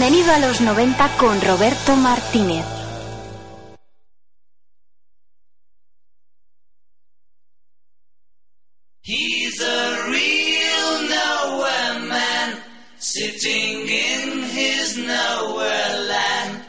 Bienvenido a los 90 con Roberto Martínez. He's a real nowhere man, sitting in his nowhere land,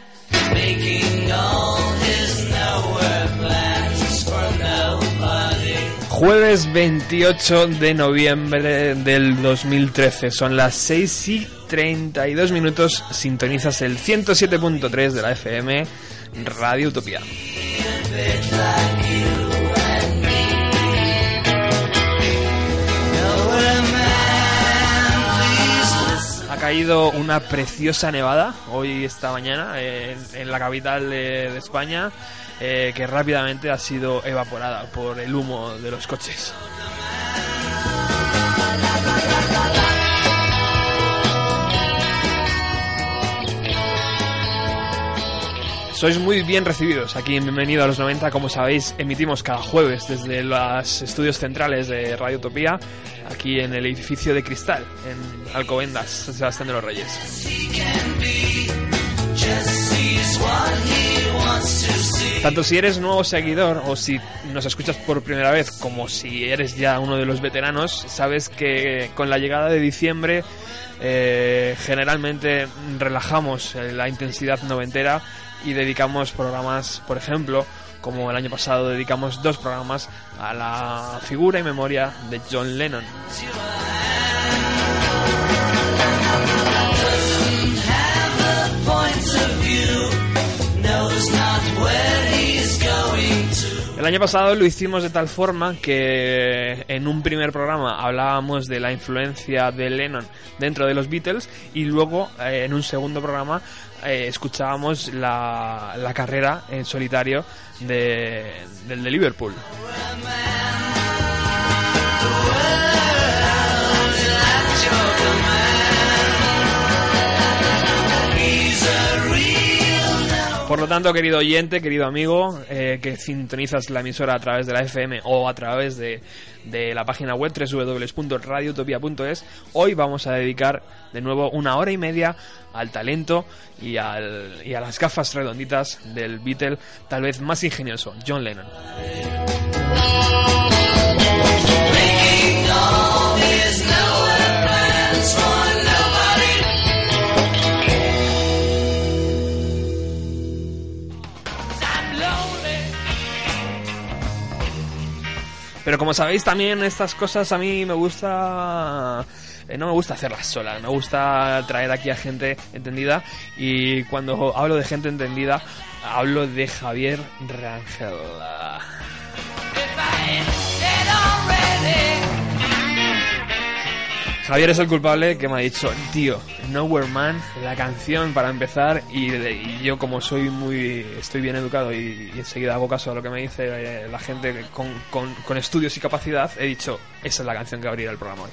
making all his nowhere plans for nobody. Jueves 28 de noviembre del 2013, son las 6 y 32 minutos, sintonizas el 107.3 de la FM, Radio Utopía. Ha caído una preciosa nevada hoy esta mañana en, la capital de, de España eh, que rápidamente ha sido evaporada por el humo de los coches. Sois muy bien recibidos aquí en Bienvenido a los 90. Como sabéis, emitimos cada jueves desde los estudios centrales de Radio Utopía, aquí en el edificio de Cristal, en Alcobendas, San Sebastián de los Reyes. Tanto si eres nuevo seguidor o si nos escuchas por primera vez, como si eres ya uno de los veteranos, sabes que con la llegada de diciembre eh, generalmente relajamos la intensidad noventera y dedicamos programas, por ejemplo, como el año pasado dedicamos dos programas a la figura y memoria de John Lennon. El año pasado lo hicimos de tal forma que en un primer programa hablábamos de la influencia de Lennon dentro de los Beatles y luego eh, en un segundo programa eh, escuchábamos la, la carrera en solitario de, del de Liverpool. Por lo tanto, querido oyente, querido amigo, eh, que sintonizas la emisora a través de la FM o a través de, de la página web www.radiotopia.es, hoy vamos a dedicar de nuevo una hora y media al talento y, y a las gafas redonditas del Beatle tal vez más ingenioso, John Lennon. Pero como sabéis también estas cosas a mí me gusta... eh, no me gusta hacerlas sola, me gusta traer aquí a gente entendida y cuando hablo de gente entendida hablo de Javier Rangel. Javier es el culpable que me ha dicho, tío, Nowhere Man, la canción para empezar y, y yo como soy muy, estoy bien educado y, y enseguida hago caso a lo que me dice eh, la gente con, con- con estudios y capacidad, he dicho, esa es la canción que abrirá el programa hoy.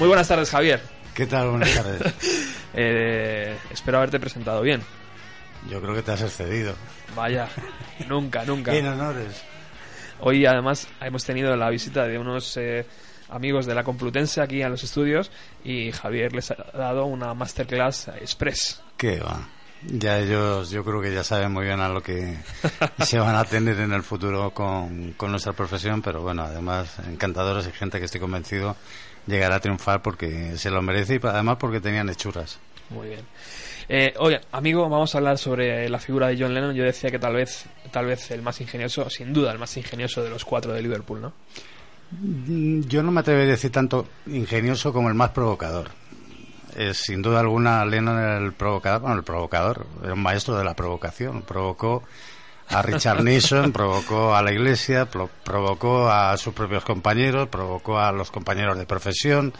Muy buenas tardes, Javier. ¿Qué tal? Buenas tardes. Eh, espero haberte presentado bien. Yo creo que te has excedido. Vaya, nunca, nunca. En honores. Hoy además hemos tenido la visita de unos eh, amigos de la Complutense aquí a los estudios y Javier les ha dado una masterclass express. ¿Qué va? Ya ellos, yo creo que ya saben muy bien a lo que se van a tener en el futuro con, con nuestra profesión, pero bueno, además, encantadores y gente que estoy convencido llegará a triunfar porque se lo merece y además porque tenían hechuras. Muy bien. Eh, oye, amigo, vamos a hablar sobre la figura de John Lennon. Yo decía que tal vez, tal vez el más ingenioso, sin duda el más ingenioso de los cuatro de Liverpool, ¿no? Mm, Yo no me atrevería a decir tanto ingenioso como el más provocador. Eh, sin duda alguna, Lennon era el provocador, bueno, el provocador, era un maestro de la provocación. Provocó a Richard Nixon, provocó a la iglesia, pro- provocó a sus propios compañeros, provocó a los compañeros de profesión.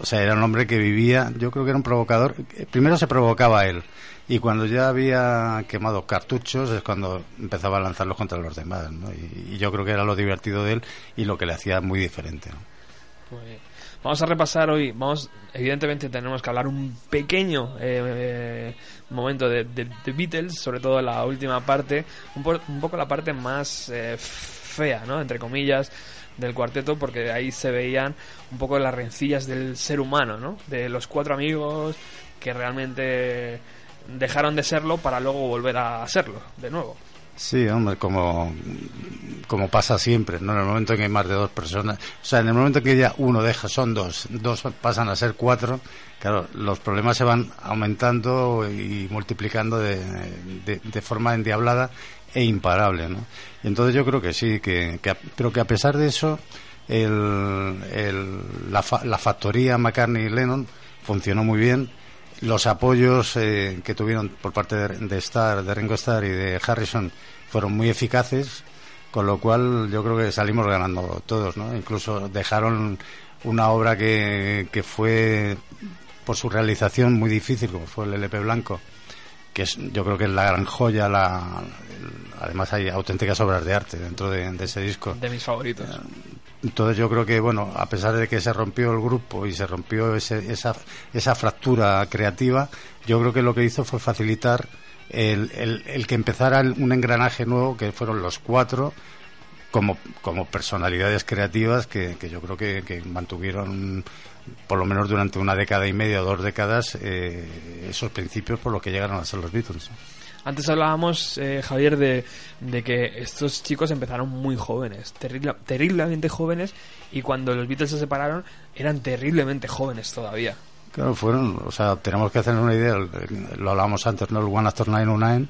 O sea, era un hombre que vivía, yo creo que era un provocador. Primero se provocaba a él y cuando ya había quemado cartuchos es cuando empezaba a lanzarlos contra los demás. ¿no? Y, yo creo que era lo divertido de él y lo que le hacía muy diferente. ¿no? Bien. Vamos a repasar hoy, vamos, evidentemente tenemos que hablar un pequeño eh, eh, momento de, de- de Beatles, sobre todo la última parte, un, po- un poco la parte más eh, fea, ¿no? Entre comillas, del cuarteto, porque ahí se veían un poco las rencillas del ser humano, ¿no? De los cuatro amigos que realmente dejaron de serlo para luego volver a serlo de nuevo. Sí, hombre, como, como pasa siempre, ¿no? En el momento en que hay más de dos personas, o sea, en el momento en que ya uno deja, son dos, dos pasan a ser cuatro, claro, los problemas se van aumentando y multiplicando de, de, de forma endiablada e imparable, ¿no? Entonces yo creo que sí, que, que pero que a pesar de eso, el, el- la, fa- la factoría McCartney y Lennon funcionó muy bien. Los apoyos eh, que tuvieron por parte de, de Starr, de Ringo Starr y de Harrison fueron muy eficaces, con lo cual yo creo que salimos ganando todos, ¿no? Incluso dejaron una obra que, que fue por su realización muy difícil, como fue el LP Blanco, que es, yo creo que es la gran joya, la, el- además hay auténticas obras de arte dentro de, de ese disco. De mis favoritos. Entonces yo creo que, bueno, a pesar de que se rompió el grupo y se rompió ese- esa, esa fractura creativa, yo creo que lo que hizo fue facilitar el, el- el que empezara un engranaje nuevo, que fueron los cuatro, como, como personalidades creativas que, que yo creo que, que mantuvieron, por lo menos durante una década y media o dos décadas, eh, esos principios por los que llegaron a ser los Beatles. Antes hablábamos, eh, Javier, de, de que estos chicos empezaron muy jóvenes, terrible- terriblemente jóvenes, y cuando los Beatles se separaron eran terriblemente jóvenes todavía. Claro, fueron, o sea, tenemos que hacer una idea, lo hablábamos antes, ¿no? El One After 909,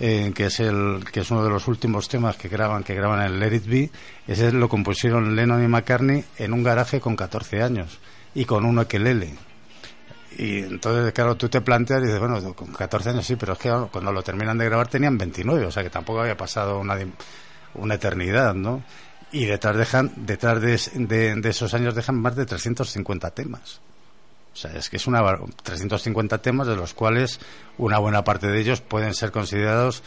eh, que es el que es uno de los últimos temas que graban, que graban en Let It Be, ese lo compusieron Lennon y McCartney en un garaje con 14 años y con un ukelele. Y entonces, claro, tú te planteas y dices, bueno, con 14 años sí, pero es que cuando lo terminan de grabar tenían 29, o sea que tampoco había pasado una, una eternidad, ¿no? Y detrás dejan, detrás de, de- de esos años dejan más de 350 temas. O sea, es que es una bar- 350 temas de los cuales una buena parte de ellos pueden ser considerados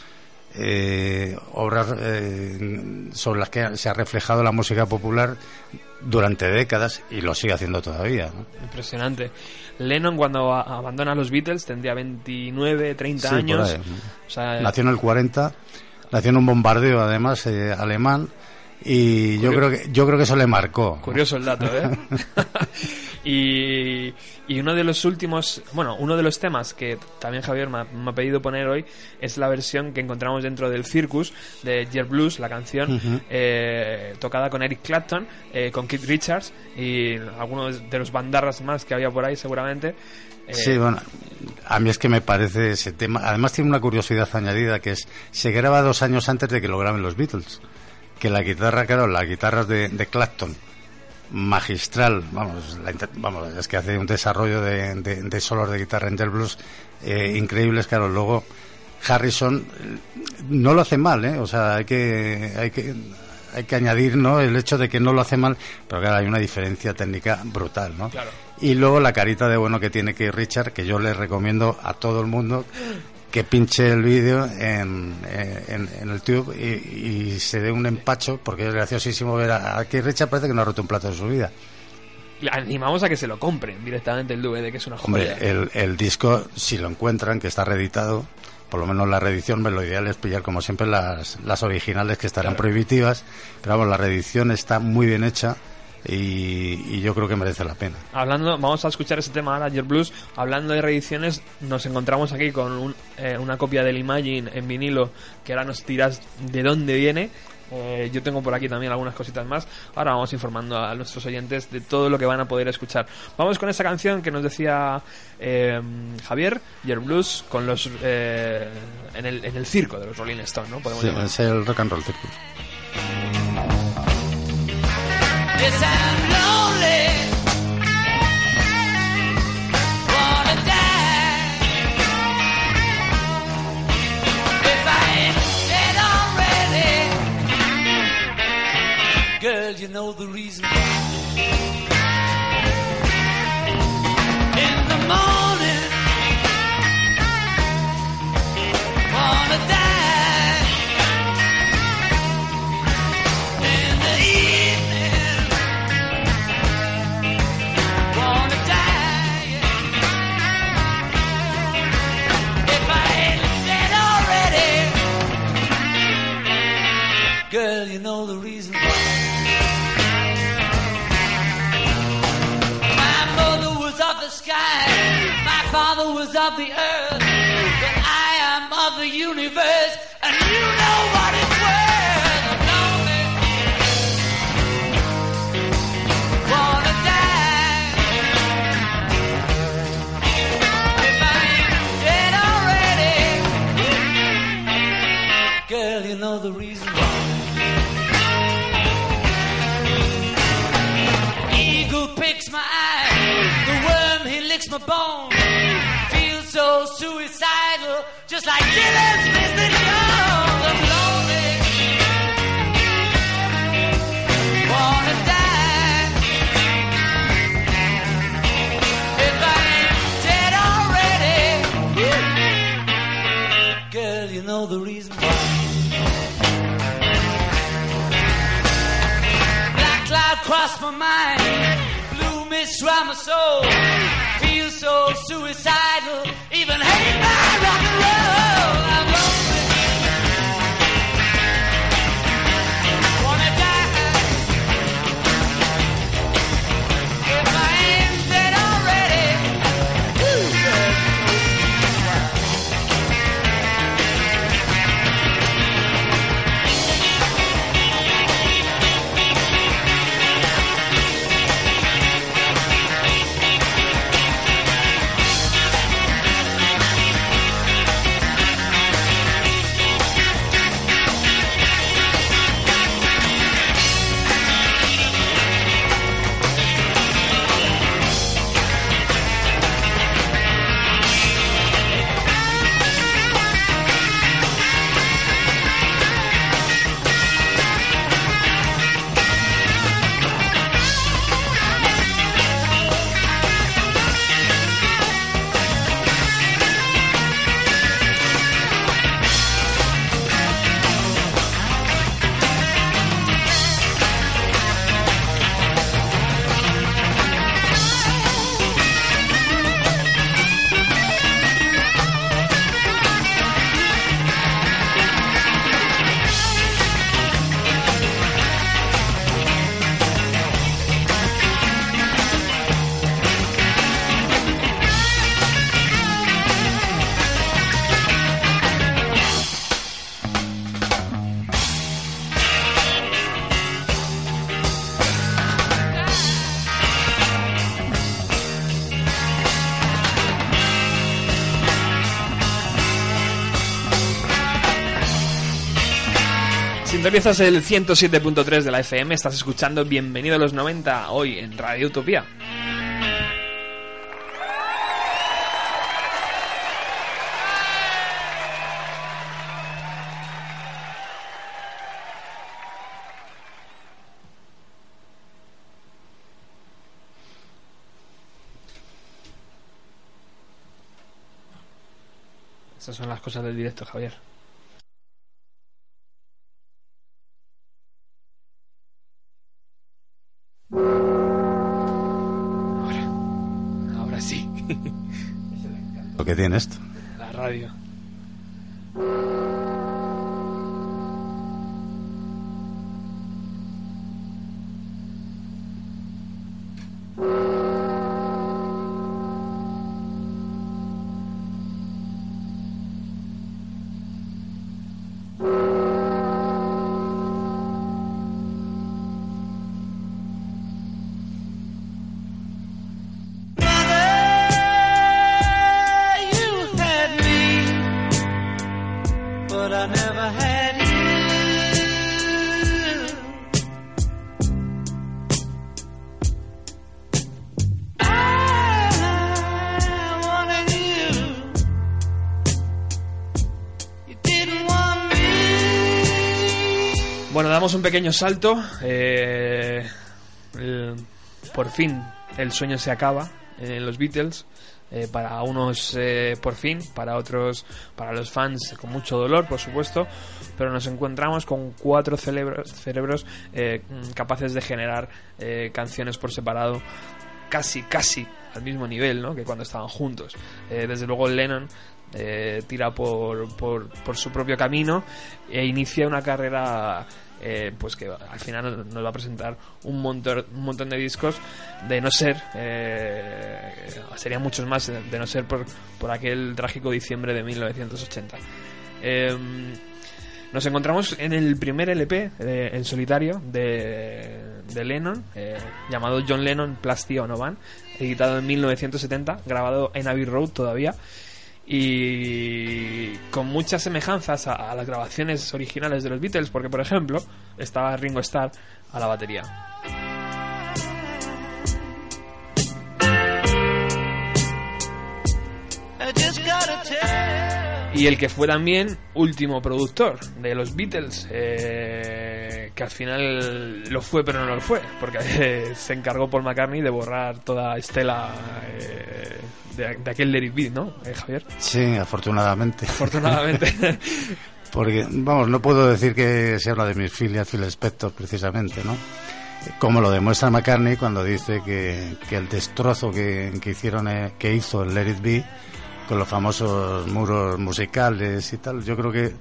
eh, obras eh, sobre las que se ha reflejado la música popular durante décadas y lo sigue haciendo todavía. ¿no? Impresionante. Lennon cuando abandona los Beatles tendría 29, 30 Sí, por años. ahí. O sea, Nació en el 40, nació en un bombardeo además eh, alemán y yo creo que yo creo que eso le marcó. Curioso el dato, ¿eh? y, y uno de los últimos, bueno, uno de los temas que también Javier me ha, me ha pedido poner hoy es la versión que encontramos dentro del Circus de Jet Blues, la canción eh, tocada con Eric Clapton, eh, con Keith Richards y algunos de los bandarras más que había por ahí seguramente. Eh, Sí, bueno, a mí es que me parece ese tema. Además tiene una curiosidad añadida que es se graba dos años antes de que lo graben los Beatles. Que la guitarra, claro, las guitarras de, de Clapton, magistral, vamos, la vamos, es que hace un desarrollo de, de- de solos de guitarra en Jet Blues eh, increíbles, claro. Luego Harrison no lo hace mal, ¿eh? O sea, hay que, hay que, hay que añadir, ¿no? El hecho de que no lo hace mal, pero claro, hay una diferencia técnica brutal, ¿no? Claro. Y luego la carita de bueno que tiene que Richard, que yo le recomiendo a todo el mundo que pinche el vídeo en, eh, en, en el tube y, y se dé un empacho, porque es graciosísimo ver a, a que Richard parece que no ha roto un plato de su vida. animamos a que se lo compren directamente el DVD, que es una Hombre, joya. el, el disco, si lo encuentran, que está reeditado, por lo menos la reedición, lo ideal es pillar como siempre las, las originales que estarán Claro. prohibitivas, pero vamos, la reedición está muy bien hecha y, y yo creo que merece la pena. Hablando, vamos a escuchar ese tema ahora, Jet Blues. Hablando de reediciones, nos encontramos aquí con un- eh, una copia del Imagine en vinilo que ahora nos tiras de dónde viene. Eh, yo tengo por aquí también algunas cositas más. Ahora vamos informando a nuestros oyentes de todo lo que van a poder escuchar. Vamos con esa canción que nos decía eh, Javier, Jet Blues, con los eh, en, el, en el circo de los Rolling Stones, ¿no? Podemos Sí, es el rock and roll circus. Girl, you know the reason why. Was of the earth, but I am of the universe, and you just like Dylan's. Jones. I'm lonely, wanna die. If I ain't dead already, girl, you know the reason why. Black cloud crossed my mind, blue mist round my soul. Feel so suicidal, even hate my Sintonizas el 107.3 de la FM, estás escuchando Bienvenido a los 90 hoy en Radio Utopía. Esas son las cosas del directo, Javier. Que tiene esto. La radio. Pequeño salto. eh, por fin, el sueño se acaba en los Beatles. eh, para unos, eh, por fin, para otros, para los fans, con mucho dolor, por supuesto. Pero nos encontramos con cuatro celebros- cerebros eh, capaces de generar eh, canciones por separado casi, casi al mismo nivel ¿no? que cuando estaban juntos. Desde luego Lennon tira por, por, por su propio camino e inicia una carrera eh, pues que al final nos va a presentar un montón, un montón de discos de no ser, eh, serían muchos más de no ser por, por aquel trágico diciembre de 1980. Em, nos encontramos en el primer LP eh, en solitario de, de Lennon, eh, llamado John Lennon Plasty Van, editado en 1970, grabado en Abbey Road todavía, y con muchas semejanzas a, las grabaciones originales de los Beatles, porque por ejemplo estaba Ringo Starr a la batería. Y el que fue también último productor de los Beatles, eh, que al final lo fue pero no lo fue, porque se encargó Paul McCartney de borrar toda estela eh, de, de aquel Let It Be, ¿no, eh, Javier? Sí, afortunadamente. Afortunadamente. Porque, vamos, no puedo decir que se habla de mis filias Phil Spector precisamente, ¿no? Como lo demuestra McCartney cuando dice que, que el destrozo que, que hicieron, eh, que hizo el Let It Be con los famosos muros musicales y tal, yo creo que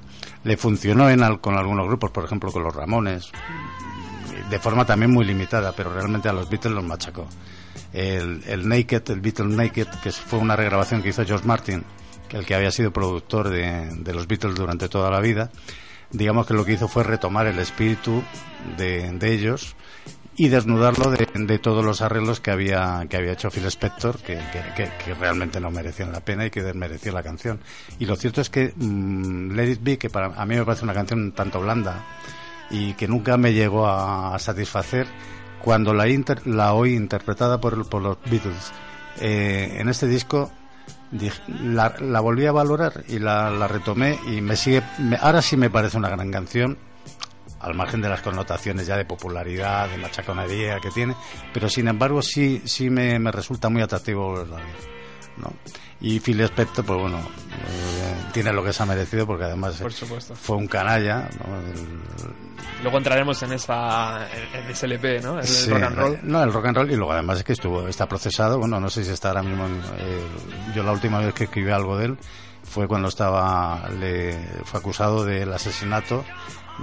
le funcionó en al- con algunos grupos, por ejemplo con los Ramones, de forma también muy limitada, pero realmente a los Beatles los machacó. El, el Naked, el Beatles Naked, que fue una regrabación que hizo George Martin, que el que había sido productor de, de los Beatles durante toda la vida, digamos que lo que hizo fue retomar el espíritu de, de ellos y desnudarlo de, de todos los arreglos que había que había hecho Phil Spector que, que, que- realmente no merecían la pena y que desmereció la canción. Y lo cierto es que mm, Let It Be que para a mí me parece una canción tanto blanda y que nunca me llegó a, satisfacer cuando la inter- la oí interpretada por, por los Beatles Eh, en este disco la, la volví a valorar y la, la retomé y me sigue me- ahora sí me parece una gran canción al margen de las connotaciones ya de popularidad, de machaconería que tiene, pero sin embargo sí, sí me, me resulta muy atractivo volverla a ver, ¿no? Y Phil Spector, pues bueno, eh, tiene lo que se ha merecido porque además Por fue un canalla, ¿no? El- Luego entraremos en esa en, en ese LP, ¿no? El Sí, rock and roll. No, el rock and roll y luego además es que estuvo está procesado. Bueno, no sé si está ahora mismo. en- eh, yo la última vez que escribí algo de él fue cuando estaba le fue acusado del asesinato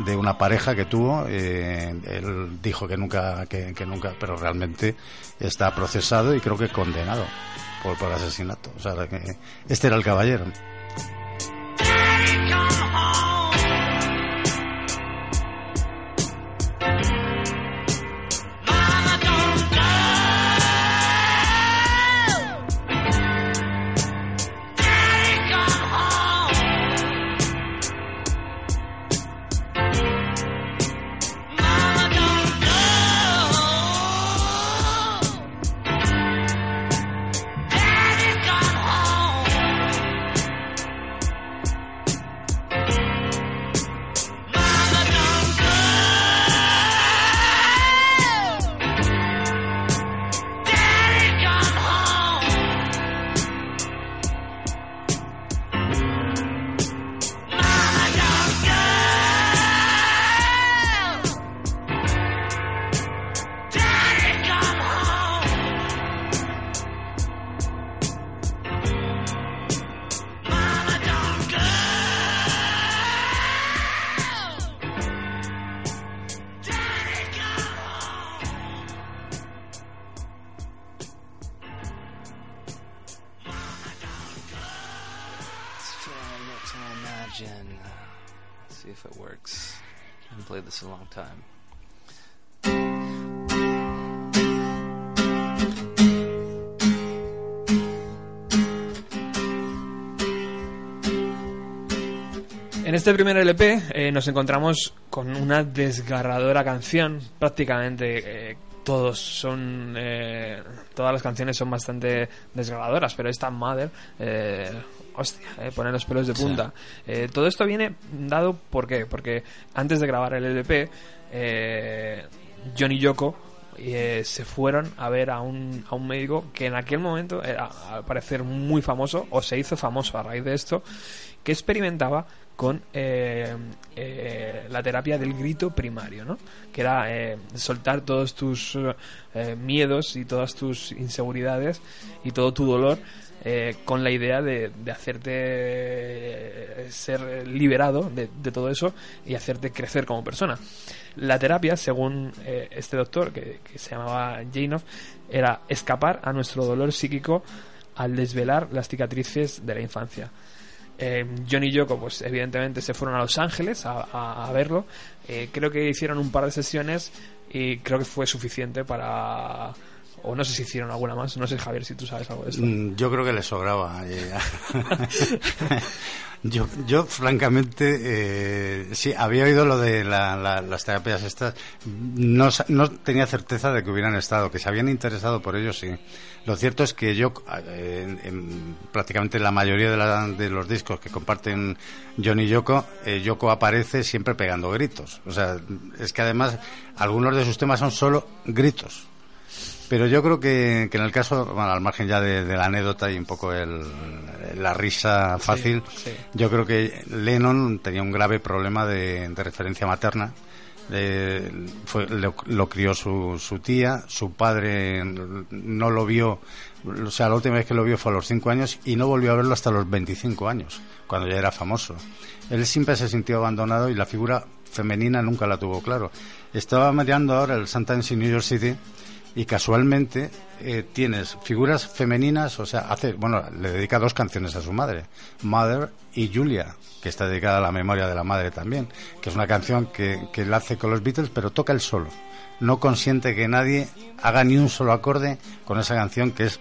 de una pareja que tuvo. eh, él dijo que nunca que, que nunca, pero realmente está procesado y creo que condenado por por asesinato. O sea, que este era el caballero. Este primer LP eh, nos encontramos con una desgarradora canción. Prácticamente eh, todos son. eh, todas las canciones son bastante desgarradoras, pero esta Mother. Hostia, eh, pone los pelos de punta. Todo esto viene dado. ¿Por qué? Porque antes de grabar el LP, John y Yoko se fueron a ver a un, a un médico que en aquel momento era al parecer muy famoso o se hizo famoso a raíz de esto que experimentaba con eh, eh, la terapia del grito primario, ¿no? Que era eh, soltar todos tus eh, miedos y todas tus inseguridades y todo tu dolor con la idea de, hacerte ser liberado de, todo eso y hacerte crecer como persona. La terapia, según este doctor, que, que se llamaba Janov, era escapar a nuestro dolor psíquico al desvelar las cicatrices de la infancia. Eh, John y Yoko, pues evidentemente se fueron a Los Ángeles a, a- a verlo. Eh, creo que hicieron un par de sesiones y creo que fue suficiente para... O no sé si hicieron alguna más. No sé, Javier, si tú sabes algo de esto. Mm, Yo creo que le sobraba. eh. yo, yo, francamente, eh, sí, había oído lo de la- la- las terapias estas. No, no tenía certeza de que hubieran estado, que se habían interesado por ello, sí. Lo cierto es que yo, eh, en, en prácticamente la mayoría de, la- de los discos que comparten John y Yoko, eh, Yoko aparece siempre pegando gritos. O sea, es que además algunos de sus temas son solo gritos. Pero yo creo que, que en el caso, bueno, al margen ya de, de la anécdota y un poco el, la risa fácil, sí. yo creo que Lennon tenía un grave problema de, de referencia materna. Eh, fue, lo, lo crió su, su tía, su padre no lo vio, o sea, la última vez que lo vio fue a los 5 años y no volvió a verlo hasta los 25 años, cuando ya era famoso. Él siempre se sintió abandonado y la figura femenina nunca la tuvo claro. Estaba mirando ahora el Sundance in New York City y casualmente eh, tienes figuras femeninas, o sea, hace, bueno, le dedica dos canciones a su madre, Mother y Julia, que está dedicada a la memoria de la madre también, que es una canción que, que él hace con los Beatles, pero toca el solo. No consiente que nadie haga ni un solo acorde con esa canción que es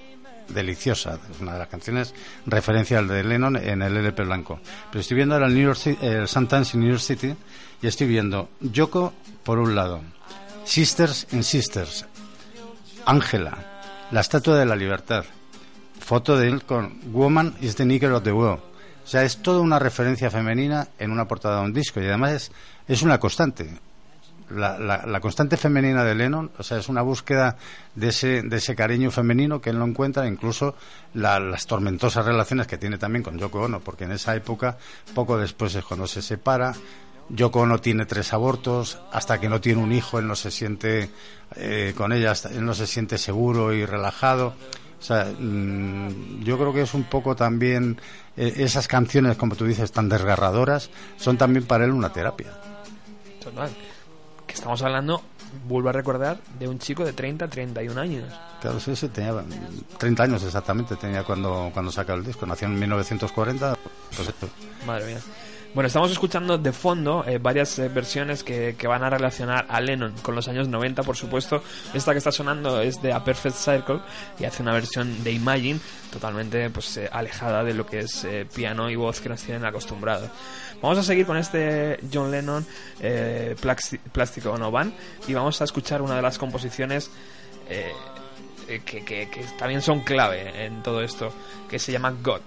deliciosa, es una de las canciones referencia de Lennon en el LP blanco. Pero estoy viendo ahora el, New York Ci- el Sundance in New York City y estoy viendo Yoko por un lado, Sisters and Sisters, Ángela, la Estatua de la Libertad, foto de él con Woman is the Nigger of the World. O sea, es toda una referencia femenina en una portada de un disco y además es, es una constante. La, la- la constante femenina de Lennon, o sea, es una búsqueda de ese, de ese cariño femenino que él no encuentra, incluso la- las tormentosas relaciones que tiene también con Yoko Ono, porque en esa época, poco después es cuando se separa, Yoko Ono tiene tres abortos, hasta que no tiene un hijo él no se siente eh, con ella, él no se siente seguro y relajado. O sea, mm, yo creo que es un poco también eh, esas canciones, como tú dices, tan desgarradoras, son también para él una terapia. Total. Que estamos hablando, vuelvo a recordar, de un chico de 30, 31 años. Claro, sí, sí, tenía mm, 30 años exactamente, tenía cuando, cuando saca el disco. Nació en 1940, pues esto. Madre mía. Bueno, estamos escuchando de fondo eh, varias eh, versiones que, van a relacionar a Lennon con los años 90, por supuesto. Esta que está sonando es de A Perfect Circle y hace una versión de Imagine totalmente pues eh, alejada de lo que es piano y voz que nos tienen acostumbrados. Vamos a seguir con este John Lennon Plástico No Van y vamos a escuchar una de las composiciones que- que también son clave en todo esto, que se llama God.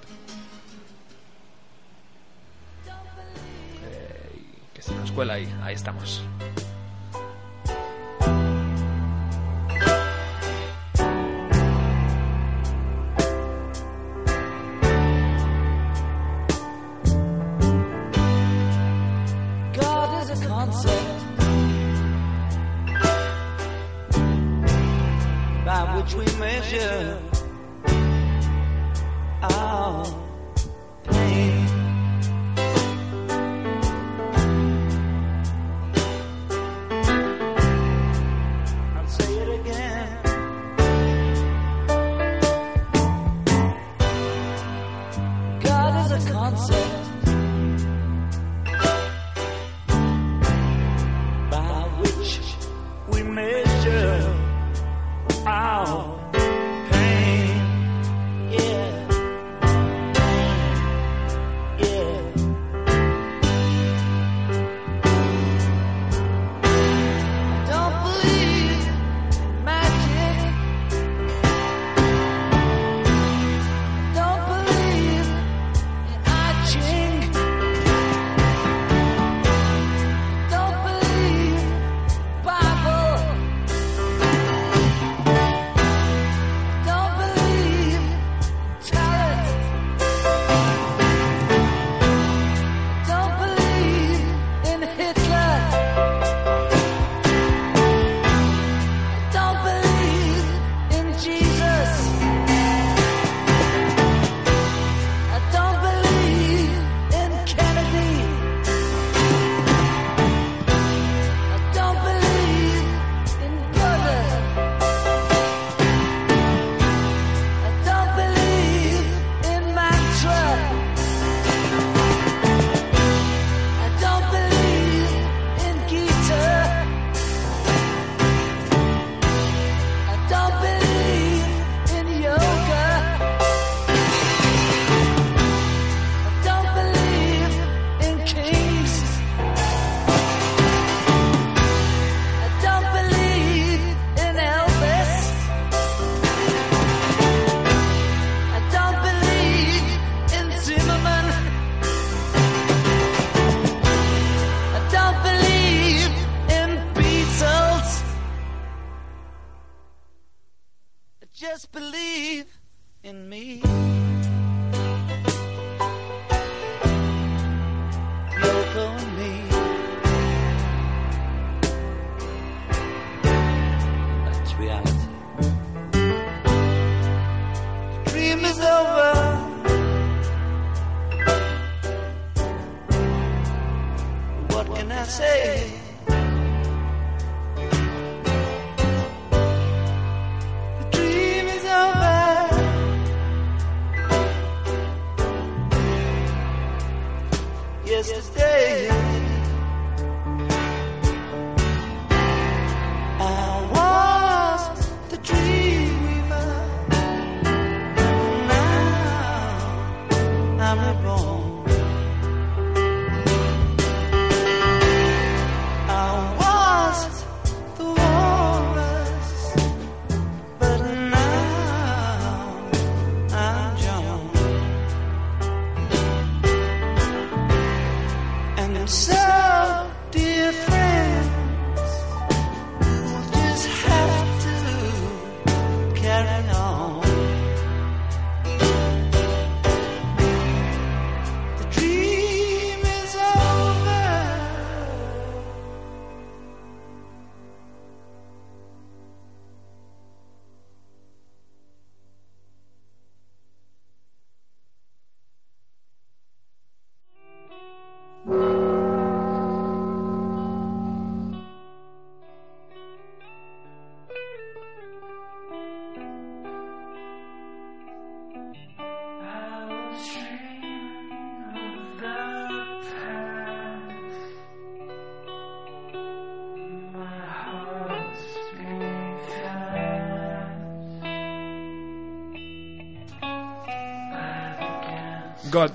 Que se nos cuela ahí. Ahí estamos. Which we measure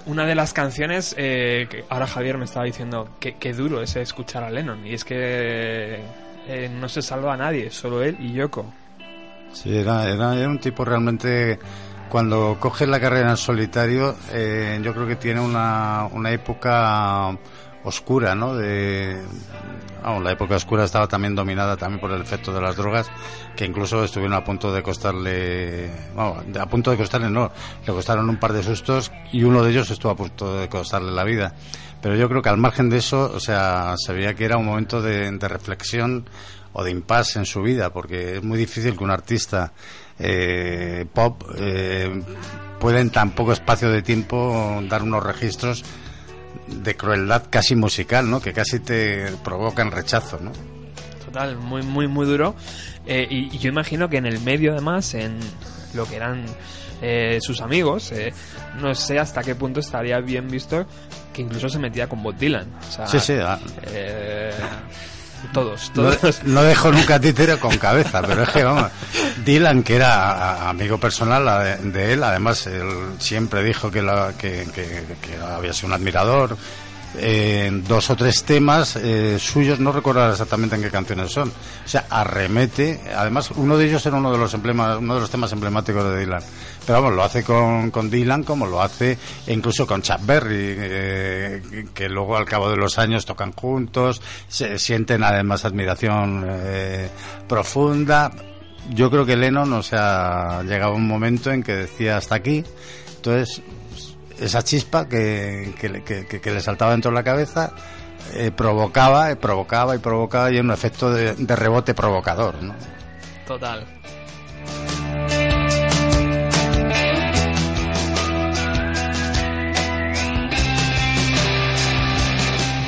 Una de las canciones eh, que ahora Javier me estaba diciendo que, duro es escuchar a Lennon y es que eh, no se salva a nadie, solo él y Yoko. Sí, era, era, era un tipo realmente. Cuando coge la carrera en solitario, eh, yo creo que tiene una, una época oscura, ¿no? De, la época oscura estaba también dominada también por el efecto de las drogas, que incluso estuvieron a punto de costarle, de- a punto de costarle, no, le costaron un par de sustos y uno de ellos estuvo a punto de costarle la vida. Pero yo creo que al margen de eso, o sea, se veía que era un momento de, de reflexión o de impasse en su vida, porque es muy difícil que un artista eh, pop eh, pueda en tan poco espacio de tiempo dar unos registros de crueldad casi musical, ¿no? Que casi te provocan rechazo, ¿no? Total, muy, muy, muy duro. Eh, y, y yo imagino que en el medio, además, en lo que eran eh, sus amigos, eh, no sé hasta qué punto estaría bien visto que incluso se metía con Bob Dylan. O sea, Sí, sí, ah, eh, todos, no, todos. no dejo nunca títere con cabeza, pero es que vamos, Dylan, que era amigo personal de él, además él siempre dijo que, la- que- que había sido un admirador. Eh, dos o tres temas eh, suyos, no recuerdo ahora exactamente en qué canciones son. O sea, arremete. Además, uno de ellos era uno de los emblemas, uno de los temas emblemáticos de Dylan. Pero vamos, lo hace con, con Dylan como lo hace incluso con Chuck Berry, eh, que luego al cabo de los años tocan juntos, se sienten además admiración eh, profunda. Yo creo que Lennon, o sea, llegaba un momento en que decía hasta aquí. Entonces, esa chispa que, que, le- que- que- que le saltaba dentro de la cabeza eh, provocaba, eh, provocaba y provocaba y era un efecto de, de rebote provocador, ¿no? Total.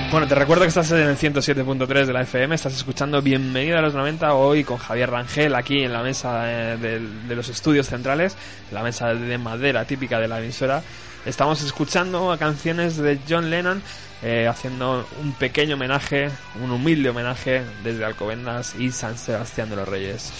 Bueno, te recuerdo que estás en el 107.3 de la FM, estás escuchando Bienvenido a los 90 hoy con Javier Rangel aquí en la mesa eh, del- de, los estudios centrales, la mesa de madera típica de la emisora. Estamos escuchando a canciones de John Lennon eh, haciendo un pequeño homenaje, un humilde homenaje desde Alcobendas y San Sebastián de los Reyes.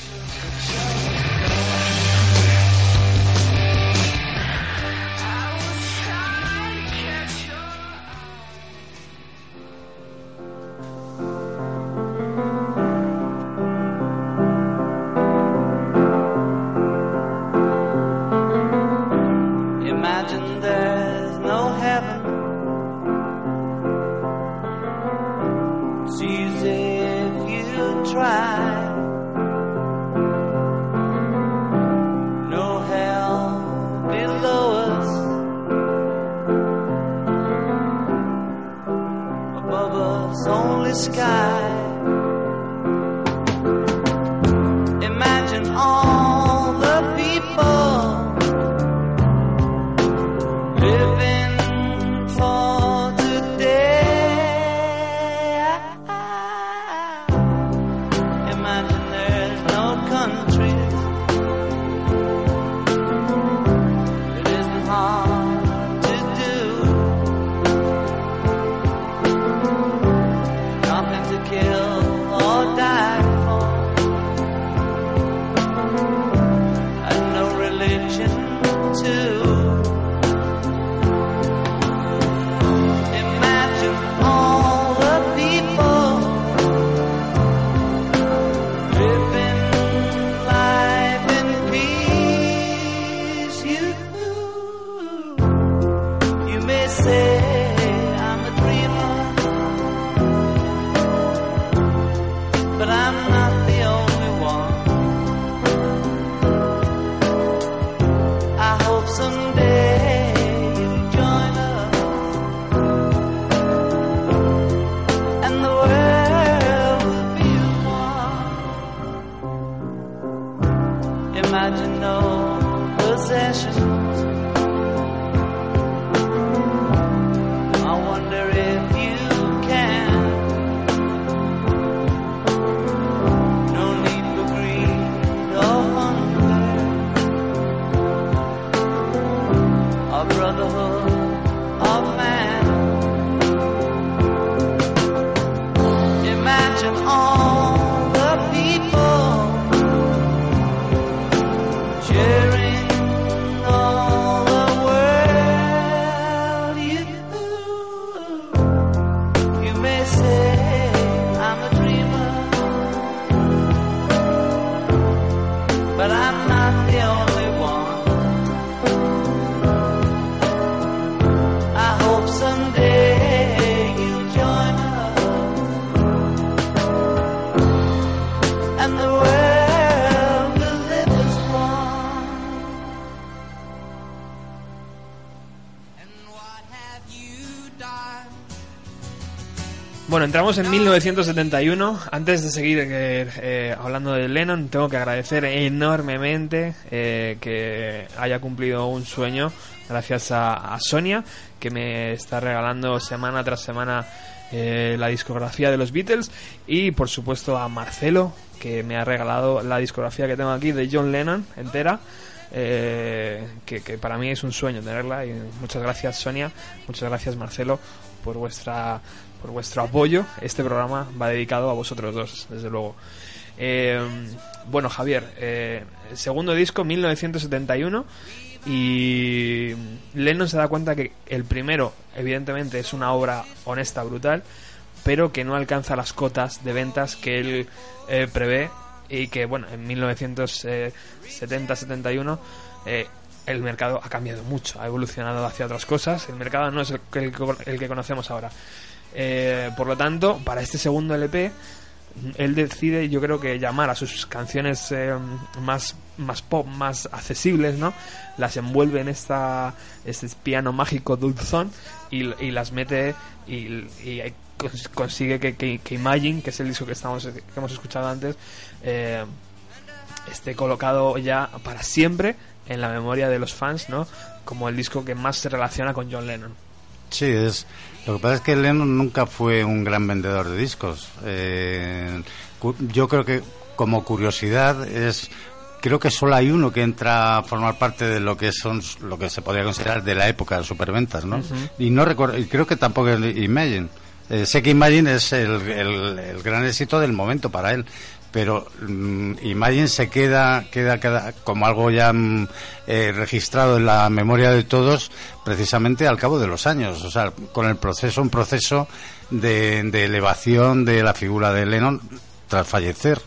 Entramos en 1971. Antes de seguir eh, eh, hablando de Lennon, tengo que agradecer enormemente eh, que haya cumplido un sueño gracias a, Sonia, que me está regalando semana tras semana la discografía de los Beatles, y por supuesto a Marcelo, que me ha regalado la discografía que tengo aquí de John Lennon entera. que, que para mí es un sueño tenerla y muchas gracias Sonia, muchas gracias Marcelo por vuestra por vuestro apoyo. Este programa va dedicado a vosotros dos, desde luego. Eh, bueno, Javier, eh, el segundo disco, 1971, y Lennon se da cuenta que el primero, evidentemente, es una obra honesta, brutal, pero que no alcanza las cotas de ventas que él eh, prevé y que, bueno, en 1970-71 eh, el mercado ha cambiado mucho, ha evolucionado hacia otras cosas, el mercado no es el que, el que conocemos ahora. Eh, por lo tanto, para este segundo LP, él decide, yo creo que llamar a sus canciones eh, más, más pop, más accesibles, ¿no? Las envuelve en esta, este piano mágico dulzón y, las mete y, y cons- consigue que, que, que Imagine, que es el disco que, estamos, que hemos escuchado antes, eh, esté colocado ya para siempre en la memoria de los fans, ¿no? Como el disco que más se relaciona con John Lennon. Sí, es. Lo que pasa es que Lennon nunca fue un gran vendedor de discos. Eh, yo creo que, como curiosidad, es. Creo que solo hay uno que entra a formar parte de lo que son lo que se podría considerar de la época de superventas, ¿no? Y no recuerdo, y creo que tampoco es Imagine. Eh, sé que Imagine es el, el- el gran éxito del momento para él, pero mm, Imagine se queda, queda, queda como algo ya mm, eh, registrado en la memoria de todos precisamente al cabo de los años, o sea, con el proceso, un proceso de, de elevación de la figura de Lennon tras fallecer.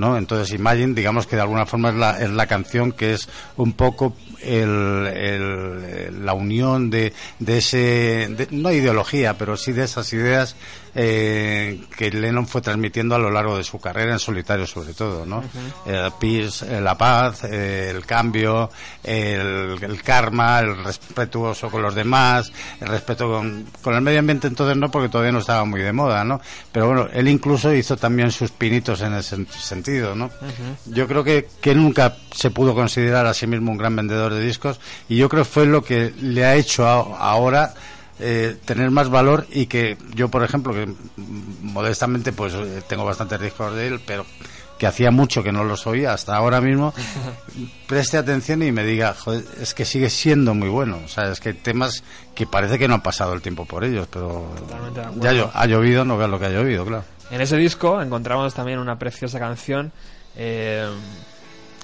¿No? Entonces Imagine, digamos que de alguna forma es la, es la canción que es un poco el, el- la unión de, de ese, de- no ideología, pero sí de esas ideas eh, que Lennon fue transmitiendo a lo largo de su carrera en solitario sobre todo, ¿no? El peace, eh, la paz, eh, el cambio, el, el karma, el respetuoso con los demás, el respeto con, con el medio ambiente entonces no porque todavía no estaba muy de moda, ¿no? Pero bueno, él incluso hizo también sus pinitos en ese sentido, ¿no? Yo creo que, que nunca se pudo considerar a sí mismo un gran vendedor de discos y yo creo que fue lo que le ha hecho a- ahora eh, tener más valor y que yo, por ejemplo, que modestamente pues eh, tengo bastantes discos de él, pero que hacía mucho que no los oía hasta ahora mismo, preste atención y me diga, joder, es que sigue siendo muy bueno. O sea, es que hay temas que parece que no han pasado el tiempo por ellos, pero ya ha llovido, no veas lo que ha llovido, claro. En ese disco encontramos también una preciosa canción eh,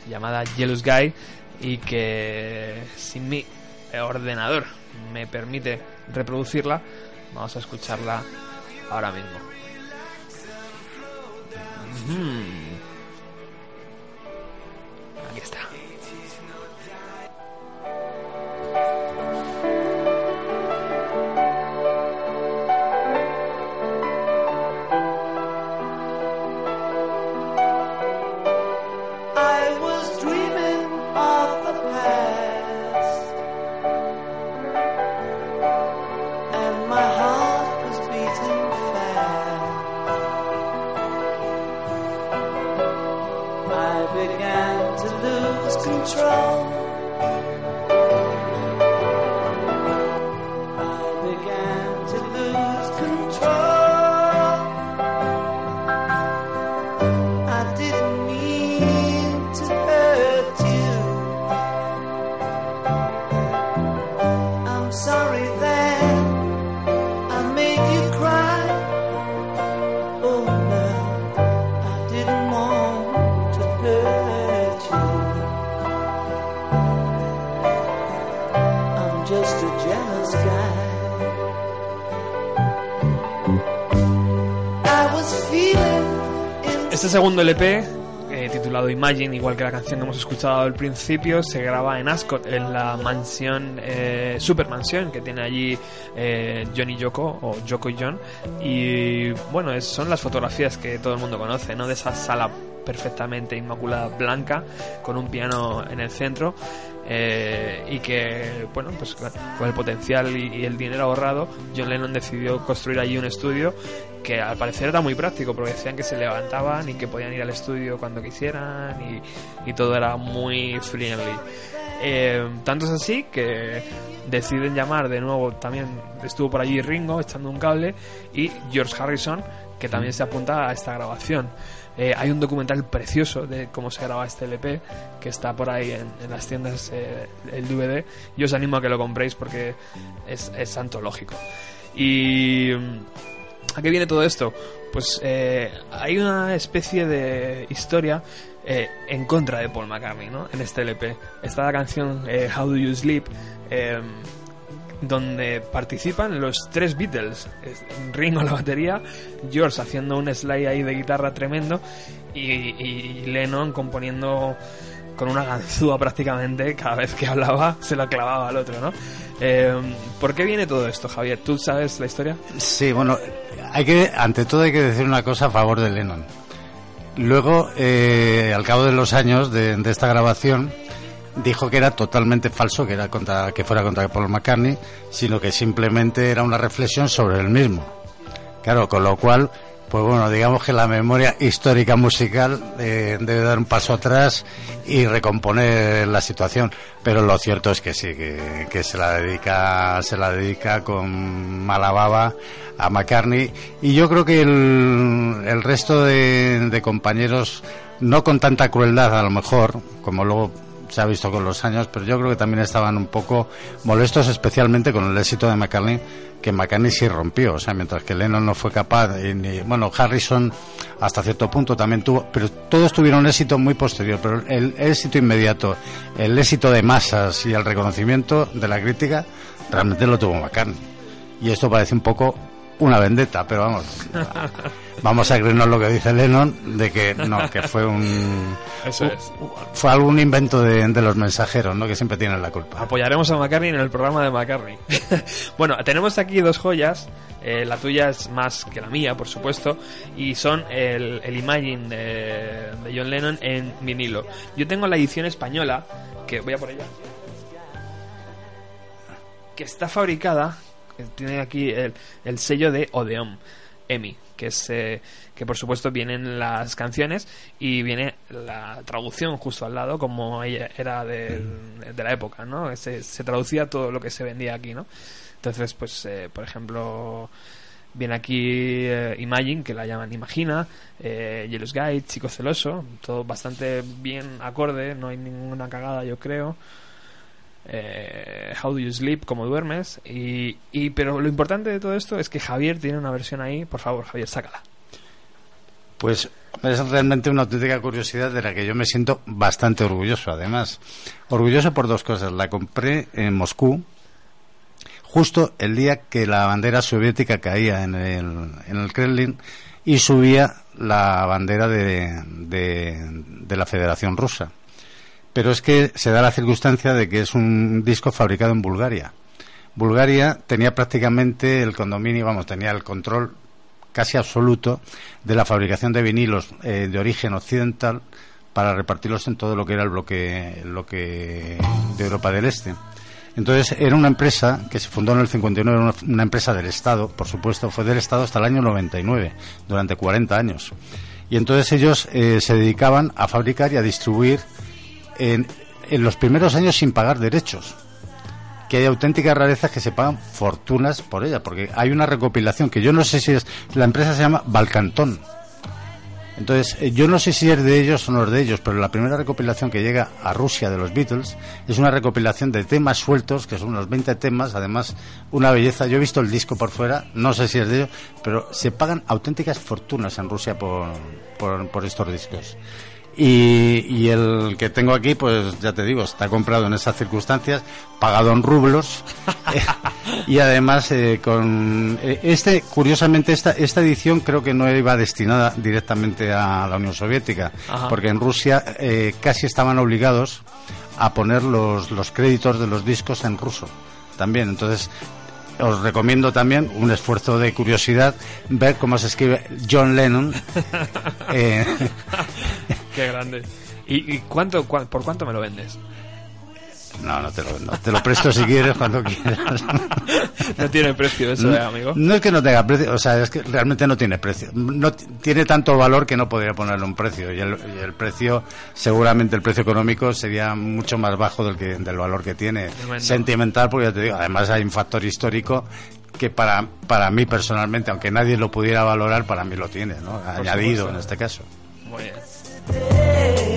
llamada Jealous Guy y que si mi ordenador me permite reproducirla, vamos a escucharla ahora mismo. Ujú. Aquí está. Este segundo LP, eh, titulado Imagine, igual que la canción que hemos escuchado al principio, se graba en Ascot, en la mansión, eh, super que tiene allí eh, Johnny Yoko, o Yoko y John. Y bueno, son las fotografías que todo el mundo conoce, ¿no? De esa sala perfectamente inmaculada blanca, con un piano en el centro. Eh, y que, bueno, pues con el potencial y, el dinero ahorrado, John Lennon decidió construir allí un estudio que al parecer era muy práctico, porque decían que se levantaban y que podían ir al estudio cuando quisieran y, y todo era muy friendly. Eh, tanto es así que deciden llamar de nuevo, también estuvo por allí Ringo echando un cable y George Harrison, que también se apunta a esta grabación. Eh, hay un documental precioso de cómo se graba este LP que está por ahí en, las tiendas, eh, el DVD. Yo os animo a que lo compréis porque es, es antológico. Y ¿A qué viene todo esto? Pues eh, hay una especie de historia en contra de Paul McCartney, ¿no? En este LP. Está la canción How Do You Sleep, donde participan los tres Beatles. Es- Ringo a la batería, George haciendo un slide ahí de guitarra tremendo y, Lennon componiendo con una ganzúa prácticamente, cada vez que hablaba se la clavaba al otro, ¿no? Eh, ¿Por qué viene todo esto, Javier? ¿Tú sabes la historia? Sí, bueno, hay que, ante todo hay que decir una cosa a favor de Lennon. Luego, eh, al cabo de los años de, de esta grabación, dijo que era totalmente falso que era contra, que fuera contra Paul McCartney, sino que simplemente era una reflexión sobre él mismo. Claro, con lo cual, pues bueno, digamos que la memoria histórica musical eh, debe dar un paso atrás y recomponer la situación. Pero lo cierto es que sí, que, que se la dedica, se la dedica con mala baba a McCartney. Y yo creo que el, el resto de, de compañeros, no con tanta crueldad a lo mejor, como luego se ha visto con los años, pero yo creo que también estaban un poco molestos, especialmente con el éxito de McCartney, que McCartney sí rompió, o sea, mientras que Lennon no fue capaz, y ni- bueno, Harrison hasta cierto punto también tuvo, pero todos tuvieron éxito muy posterior, pero el, éxito inmediato, el éxito de masas y el reconocimiento de la crítica, realmente lo tuvo McCartney. Y esto parece un poco una vendetta, pero vamos, vamos a creernos lo que dice Lennon, de que no, que fue un... Eso es. Fue algún invento de, de los mensajeros, ¿no? Que siempre tienen la culpa. Apoyaremos a McCartney en el programa de McCartney. bueno, tenemos aquí dos joyas. Eh, la tuya es más que la mía, por supuesto. Y son el, el Imagine de, de John Lennon en vinilo. Yo tengo la edición española, que voy a por ella. Que está fabricada, que tiene aquí el, el sello de Odeon, EMI, que es eh, que por supuesto vienen las canciones y viene la traducción justo al lado como ella era de, la época, ¿no? Se, se traducía todo lo que se vendía aquí, ¿no? Entonces, pues, eh, por ejemplo, viene aquí eh, Imagine, que la llaman Imagina, eh, Jealous Guide, Chico Celoso, todo bastante bien acorde, no hay ninguna cagada, yo creo. Eh, How Do You Sleep, cómo duermes. Y, pero lo importante de todo esto es que Javier tiene una versión ahí. Por favor, Javier, sácala. Pues es realmente una auténtica curiosidad de la que yo me siento bastante orgulloso, además. Orgulloso por dos cosas. La compré en Moscú, justo el día que la bandera soviética caía en el, Kremlin y subía la bandera de, de, de la Federación Rusa. Pero es que se da la circunstancia de que es un disco fabricado en Bulgaria. Bulgaria tenía prácticamente el condominio, vamos, tenía el control casi absoluto de la fabricación de vinilos eh, de origen occidental para repartirlos en todo lo que era el bloque, de Europa del Este. Entonces era una empresa que se fundó en el 59, era una, una, empresa del Estado, por supuesto, fue del Estado hasta el año 99, durante 40 años. Y entonces ellos eh, se dedicaban a fabricar y a distribuir en, los primeros años sin pagar derechos que hay auténticas rarezas que se pagan fortunas por ella, porque hay una recopilación que yo no sé si es, la empresa se llama Balcantón. Entonces, eh, yo no sé si es de ellos o no es de ellos, pero la primera recopilación que llega a Rusia de los Beatles es una recopilación de temas sueltos, que son unos 20 temas, además una belleza. Yo he visto el disco por fuera, no sé si es de ellos, pero se pagan auténticas fortunas en Rusia por, por estos discos. Y, y, el que tengo aquí, pues ya te digo, está comprado en esas circunstancias, pagado en rublos y además eh, con este, curiosamente esta esta edición creo que no iba destinada directamente a la Unión Soviética, Ajá. porque en Rusia eh, casi estaban obligados a poner los los créditos de los discos en ruso también, entonces os recomiendo también un esfuerzo de curiosidad ver cómo se escribe John Lennon. eh, Qué grande. ¿Y, y cuánto, cu por cuánto me lo vendes? No, no te lo vendo. Te lo presto si quieres, cuando quieras. no tiene precio eso, no, eh, amigo. No es que no tenga precio, o sea, es que realmente no tiene precio. No tiene tanto valor que no podría ponerle un precio. Y el, y el precio, seguramente el precio económico sería mucho más bajo del, que, del valor que tiene. Tremendo. Sentimental, porque ya te digo, además hay un factor histórico que para, para mí personalmente, aunque nadie lo pudiera valorar, para mí lo tiene, ¿no? Añadido supuesto. en este caso. Muy bien.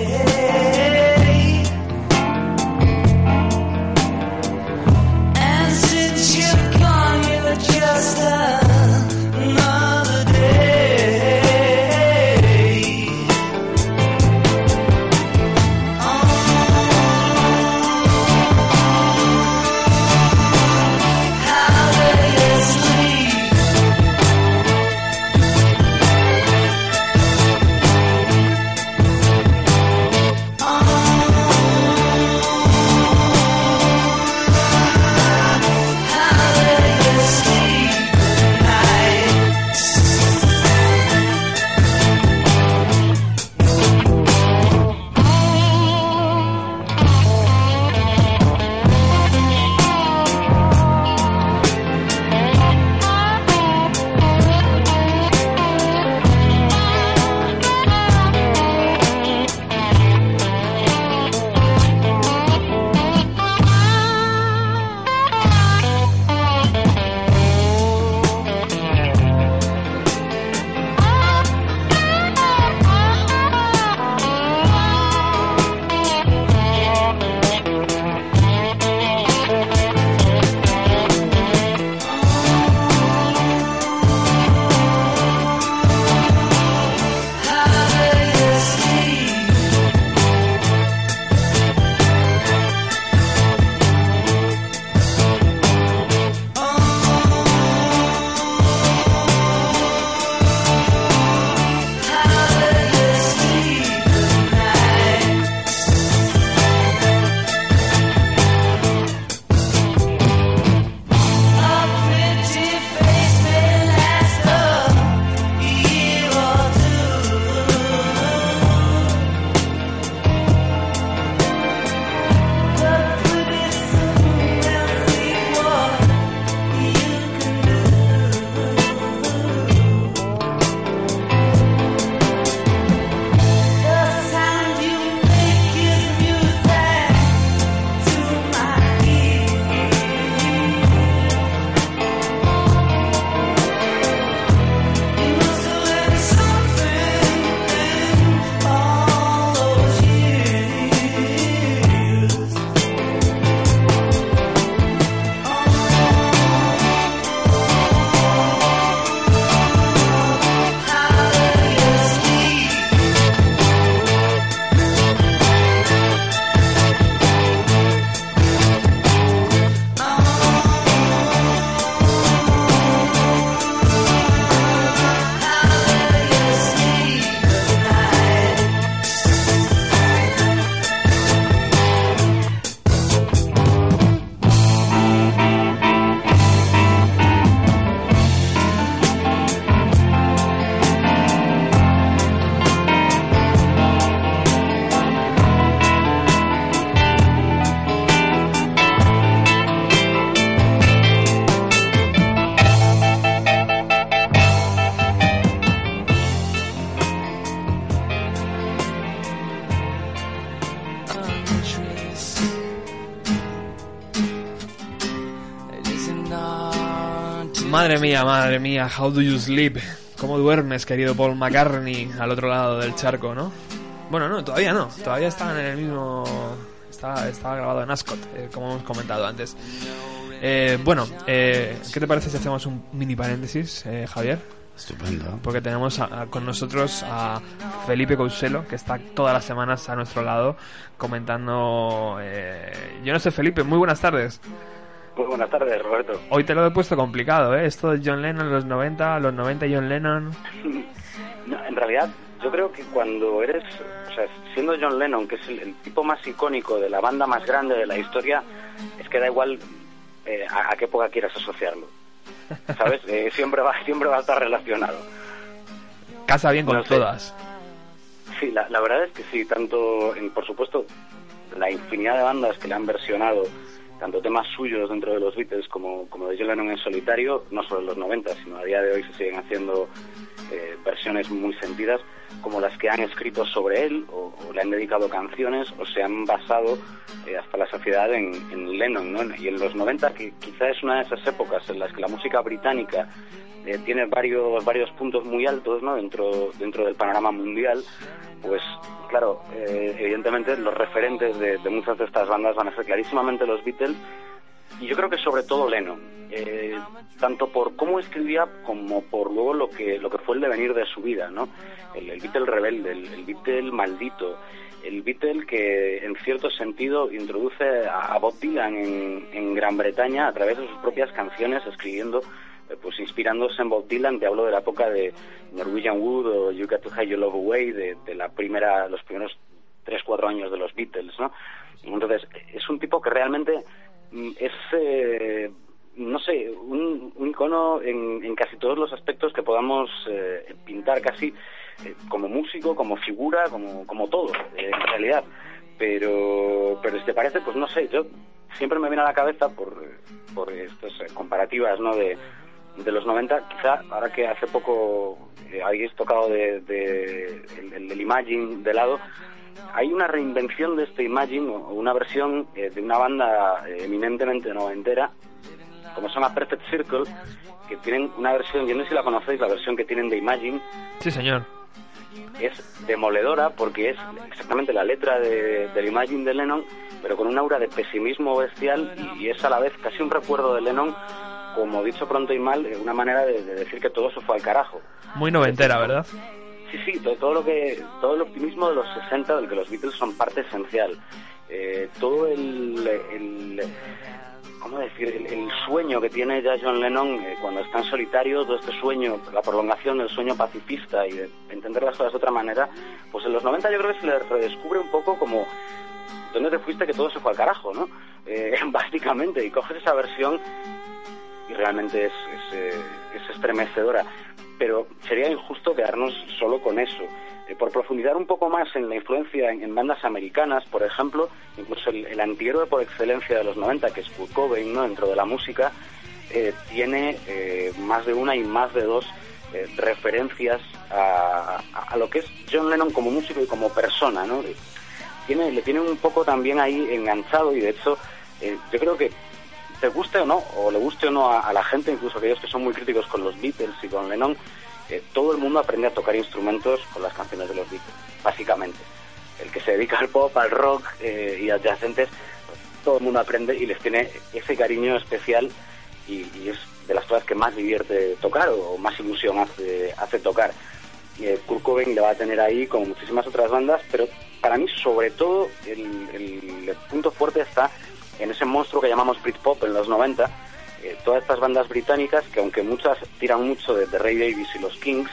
Madre mía, madre mía, how do you sleep? ¿Cómo duermes, querido Paul McCartney, al otro lado del charco, no? Bueno, no, todavía no, todavía están en el mismo... Está, está grabado en Ascot, eh, como hemos comentado antes. Eh, bueno, eh, ¿qué te parece si hacemos un mini paréntesis, Javier? Estupendo. Porque tenemos a- a- con nosotros a Felipe Couselo, que está todas las semanas a nuestro lado comentando... eh, yo no sé, Felipe, muy buenas tardes. Muy buenas tardes, Roberto. Hoy te lo he puesto complicado, ¿eh? Esto de John Lennon, los 90, los 90 John Lennon... No, en realidad, yo creo que cuando eres, o sea, siendo John Lennon, que es el, el tipo más icónico de la banda más grande de la historia, es que da igual eh, a, a qué época quieras asociarlo. ¿Sabes? Eh, siempre, va, siempre va a estar relacionado. Casa bien con No sé. todas. Sí, la, la verdad es que sí, tanto, en, por supuesto, la infinidad de bandas que le han versionado, tanto temas suyos dentro de los Beatles como, como de John Lennon en solitario, no solo en los 90, sino a día de hoy se siguen haciendo eh, versiones muy sentidas, como las que han escrito sobre él, o, le han dedicado canciones, o se han basado eh, hasta la saciedad en, en Lennon, ¿no? Y en los 90, que quizá es una de esas épocas en las que la música británica eh, tiene varios varios puntos muy altos ¿no? dentro dentro del panorama mundial pues claro eh, evidentemente los referentes de, muchas de estas bandas van a ser clarísimamente los Beatles y yo creo que sobre todo Lennon eh, tanto por cómo escribía como por luego lo que lo que fue el devenir de su vida no el, el Beatle rebelde el, el Beatle maldito el Beatle que en cierto sentido introduce a Bob Dylan en, Gran Bretaña a través de sus propias canciones escribiendo pues inspirándose en Bob Dylan, te hablo de la época de Norwegian Wood o You Got to Hide Your Love Away, de, la primera, los primeros tres, cuatro años de los Beatles, ¿no? Entonces, es un tipo que realmente mm, es, eh, no sé, un, icono en, casi todos los aspectos que podamos eh, pintar casi eh, como músico, como figura, como, como todo, eh, en realidad. Pero, pero si te parece, pues no sé, yo siempre me viene a la cabeza por, por estas eh, comparativas, ¿no? De, de los 90, quizá ahora que hace poco eh, habéis tocado de, de- el, el- el Imagine de lado, hay una reinvención de este Imagine, o una versión eh, de una banda eh, eminentemente noventera, como se llama Perfect Circle, que tienen una versión, yo no sé si la conocéis, la versión que tienen de Imagine, Sí, señor. es demoledora porque es exactamente la letra de, del Imagine de Lennon, pero con un aura de pesimismo bestial y, y es a la vez casi un recuerdo de Lennon, como dicho pronto y mal, una manera de, de decir que todo se fue al carajo. Muy noventera, ¿verdad? Sí, sí, todo, todo lo que todo el optimismo de los 60 del que los Beatles son parte esencial. Eh, todo el, el- ¿cómo decir? El, el sueño que tiene ya John Lennon eh, cuando está en solitario, todo este sueño, la prolongación del sueño pacifista y de entender las cosas de otra manera, pues en los 90 yo creo que se le redescubre un poco como ¿dónde te fuiste que todo se fue al carajo, no? Eh, básicamente, y coges esa versión y realmente es, es, eh, es estremecedora. Pero sería injusto quedarnos solo con eso. Eh, por profundizar un poco más en la influencia en, bandas americanas, por ejemplo, incluso el, el antihéroe por excelencia de los 90, que es Kurt Cobain, ¿no? dentro de la música, eh, tiene eh, más de una y más de dos referencias a, a- a lo que es John Lennon como músico y como persona, ¿no? Tiene, le tiene un poco también ahí enganchado y de hecho yo creo que te guste o no, o le guste o no a, a la gente, incluso aquellos que son muy críticos con los Beatles y con Lennon, eh, todo el mundo aprende a tocar instrumentos con las canciones de los Beatles, básicamente. El que se dedica al pop, al rock eh, y adyacentes, pues, todo el mundo aprende y les tiene ese cariño especial y, y es de las cosas que más divierte tocar o, más ilusión hace, hace tocar. Eh, Kurt Cobain le va a tener ahí como muchísimas otras bandas, pero para mí sobre todo el, el- el punto fuerte está en ese monstruo que llamamos Britpop en los 90, eh, todas estas bandas británicas que aunque muchas tiran mucho de, de Ray Davis y los Kings,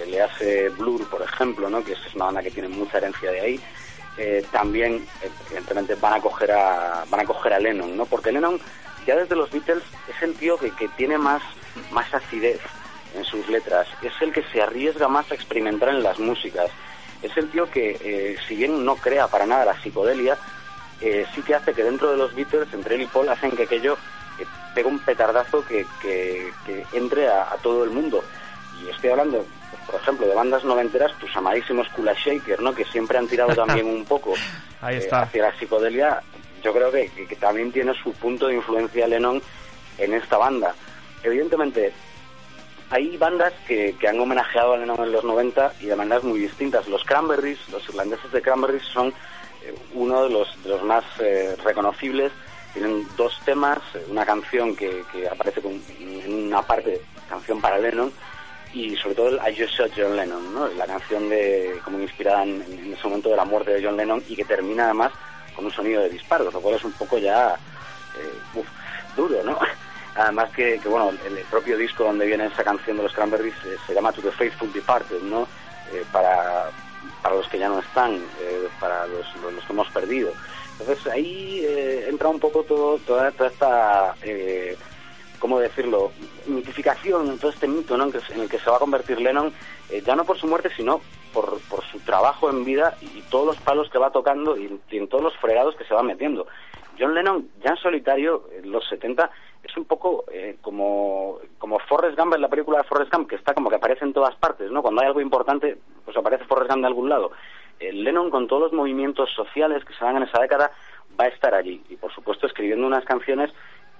eh, le hace Blur por ejemplo, ¿no? que es una banda que tiene mucha herencia de ahí, eh, también evidentemente van a coger a van a coger a Lennon, ¿no? Porque Lennon ya desde los Beatles es el tío que, que tiene más más acidez en sus letras, es el que se arriesga más a experimentar en las músicas, es el tío que si bien no crea para nada la psicodelia, eh, sí que hace que dentro de los Beatles, entre él y Paul, hacen que aquello eh, pegue un petardazo que, que- que entre a, a todo el mundo. Y estoy hablando, pues, por ejemplo, de bandas noventeras, tus amadísimos Kula Shaker, ¿no? que siempre han tirado también un poco Ahí eh, está. hacia la psicodelia. Yo creo que, que- que también tiene su punto de influencia Lennon en esta banda. evidentemente, hay bandas que, que han homenajeado a Lennon en los 90 y de maneras muy distintas. Los Cranberries, los irlandeses de Cranberries son uno de los, más eh, reconocibles. Tienen dos temas, eh, una canción que, aparece con- en una parte, canción para Lennon, y sobre todo el I Just Shot John Lennon, ¿no? la canción de como inspirada en, en ese momento de la muerte de John Lennon y que termina además con un sonido de disparos, lo cual es un poco ya eh, duro, ¿no? Además que, bueno, el, propio disco donde viene esa canción de los Cranberries eh, se llama To the Faithful Departed, ¿no? Eh, para, para los que ya no están, eh, para los, que hemos perdido. Entonces ahí eh, entra un poco todo, toda, esta, eh, ¿cómo decirlo?, mitificación, todo este mito ¿no? en, el que se va a convertir Lennon, eh, ya no por su muerte, sino por, por su trabajo en vida y, todos los palos que va tocando y, y en todos los fregados que se va metiendo. John Lennon, ya en solitario, en los 70, es un poco eh, como, como Forrest Gump en la película de Forrest Gump, que está como que aparece en todas partes, ¿no? Cuando hay algo importante, pues aparece Forrest Gump de algún lado. Eh, Lennon, con todos los movimientos sociales que se dan en esa década, va a estar allí. Y, por supuesto, escribiendo unas canciones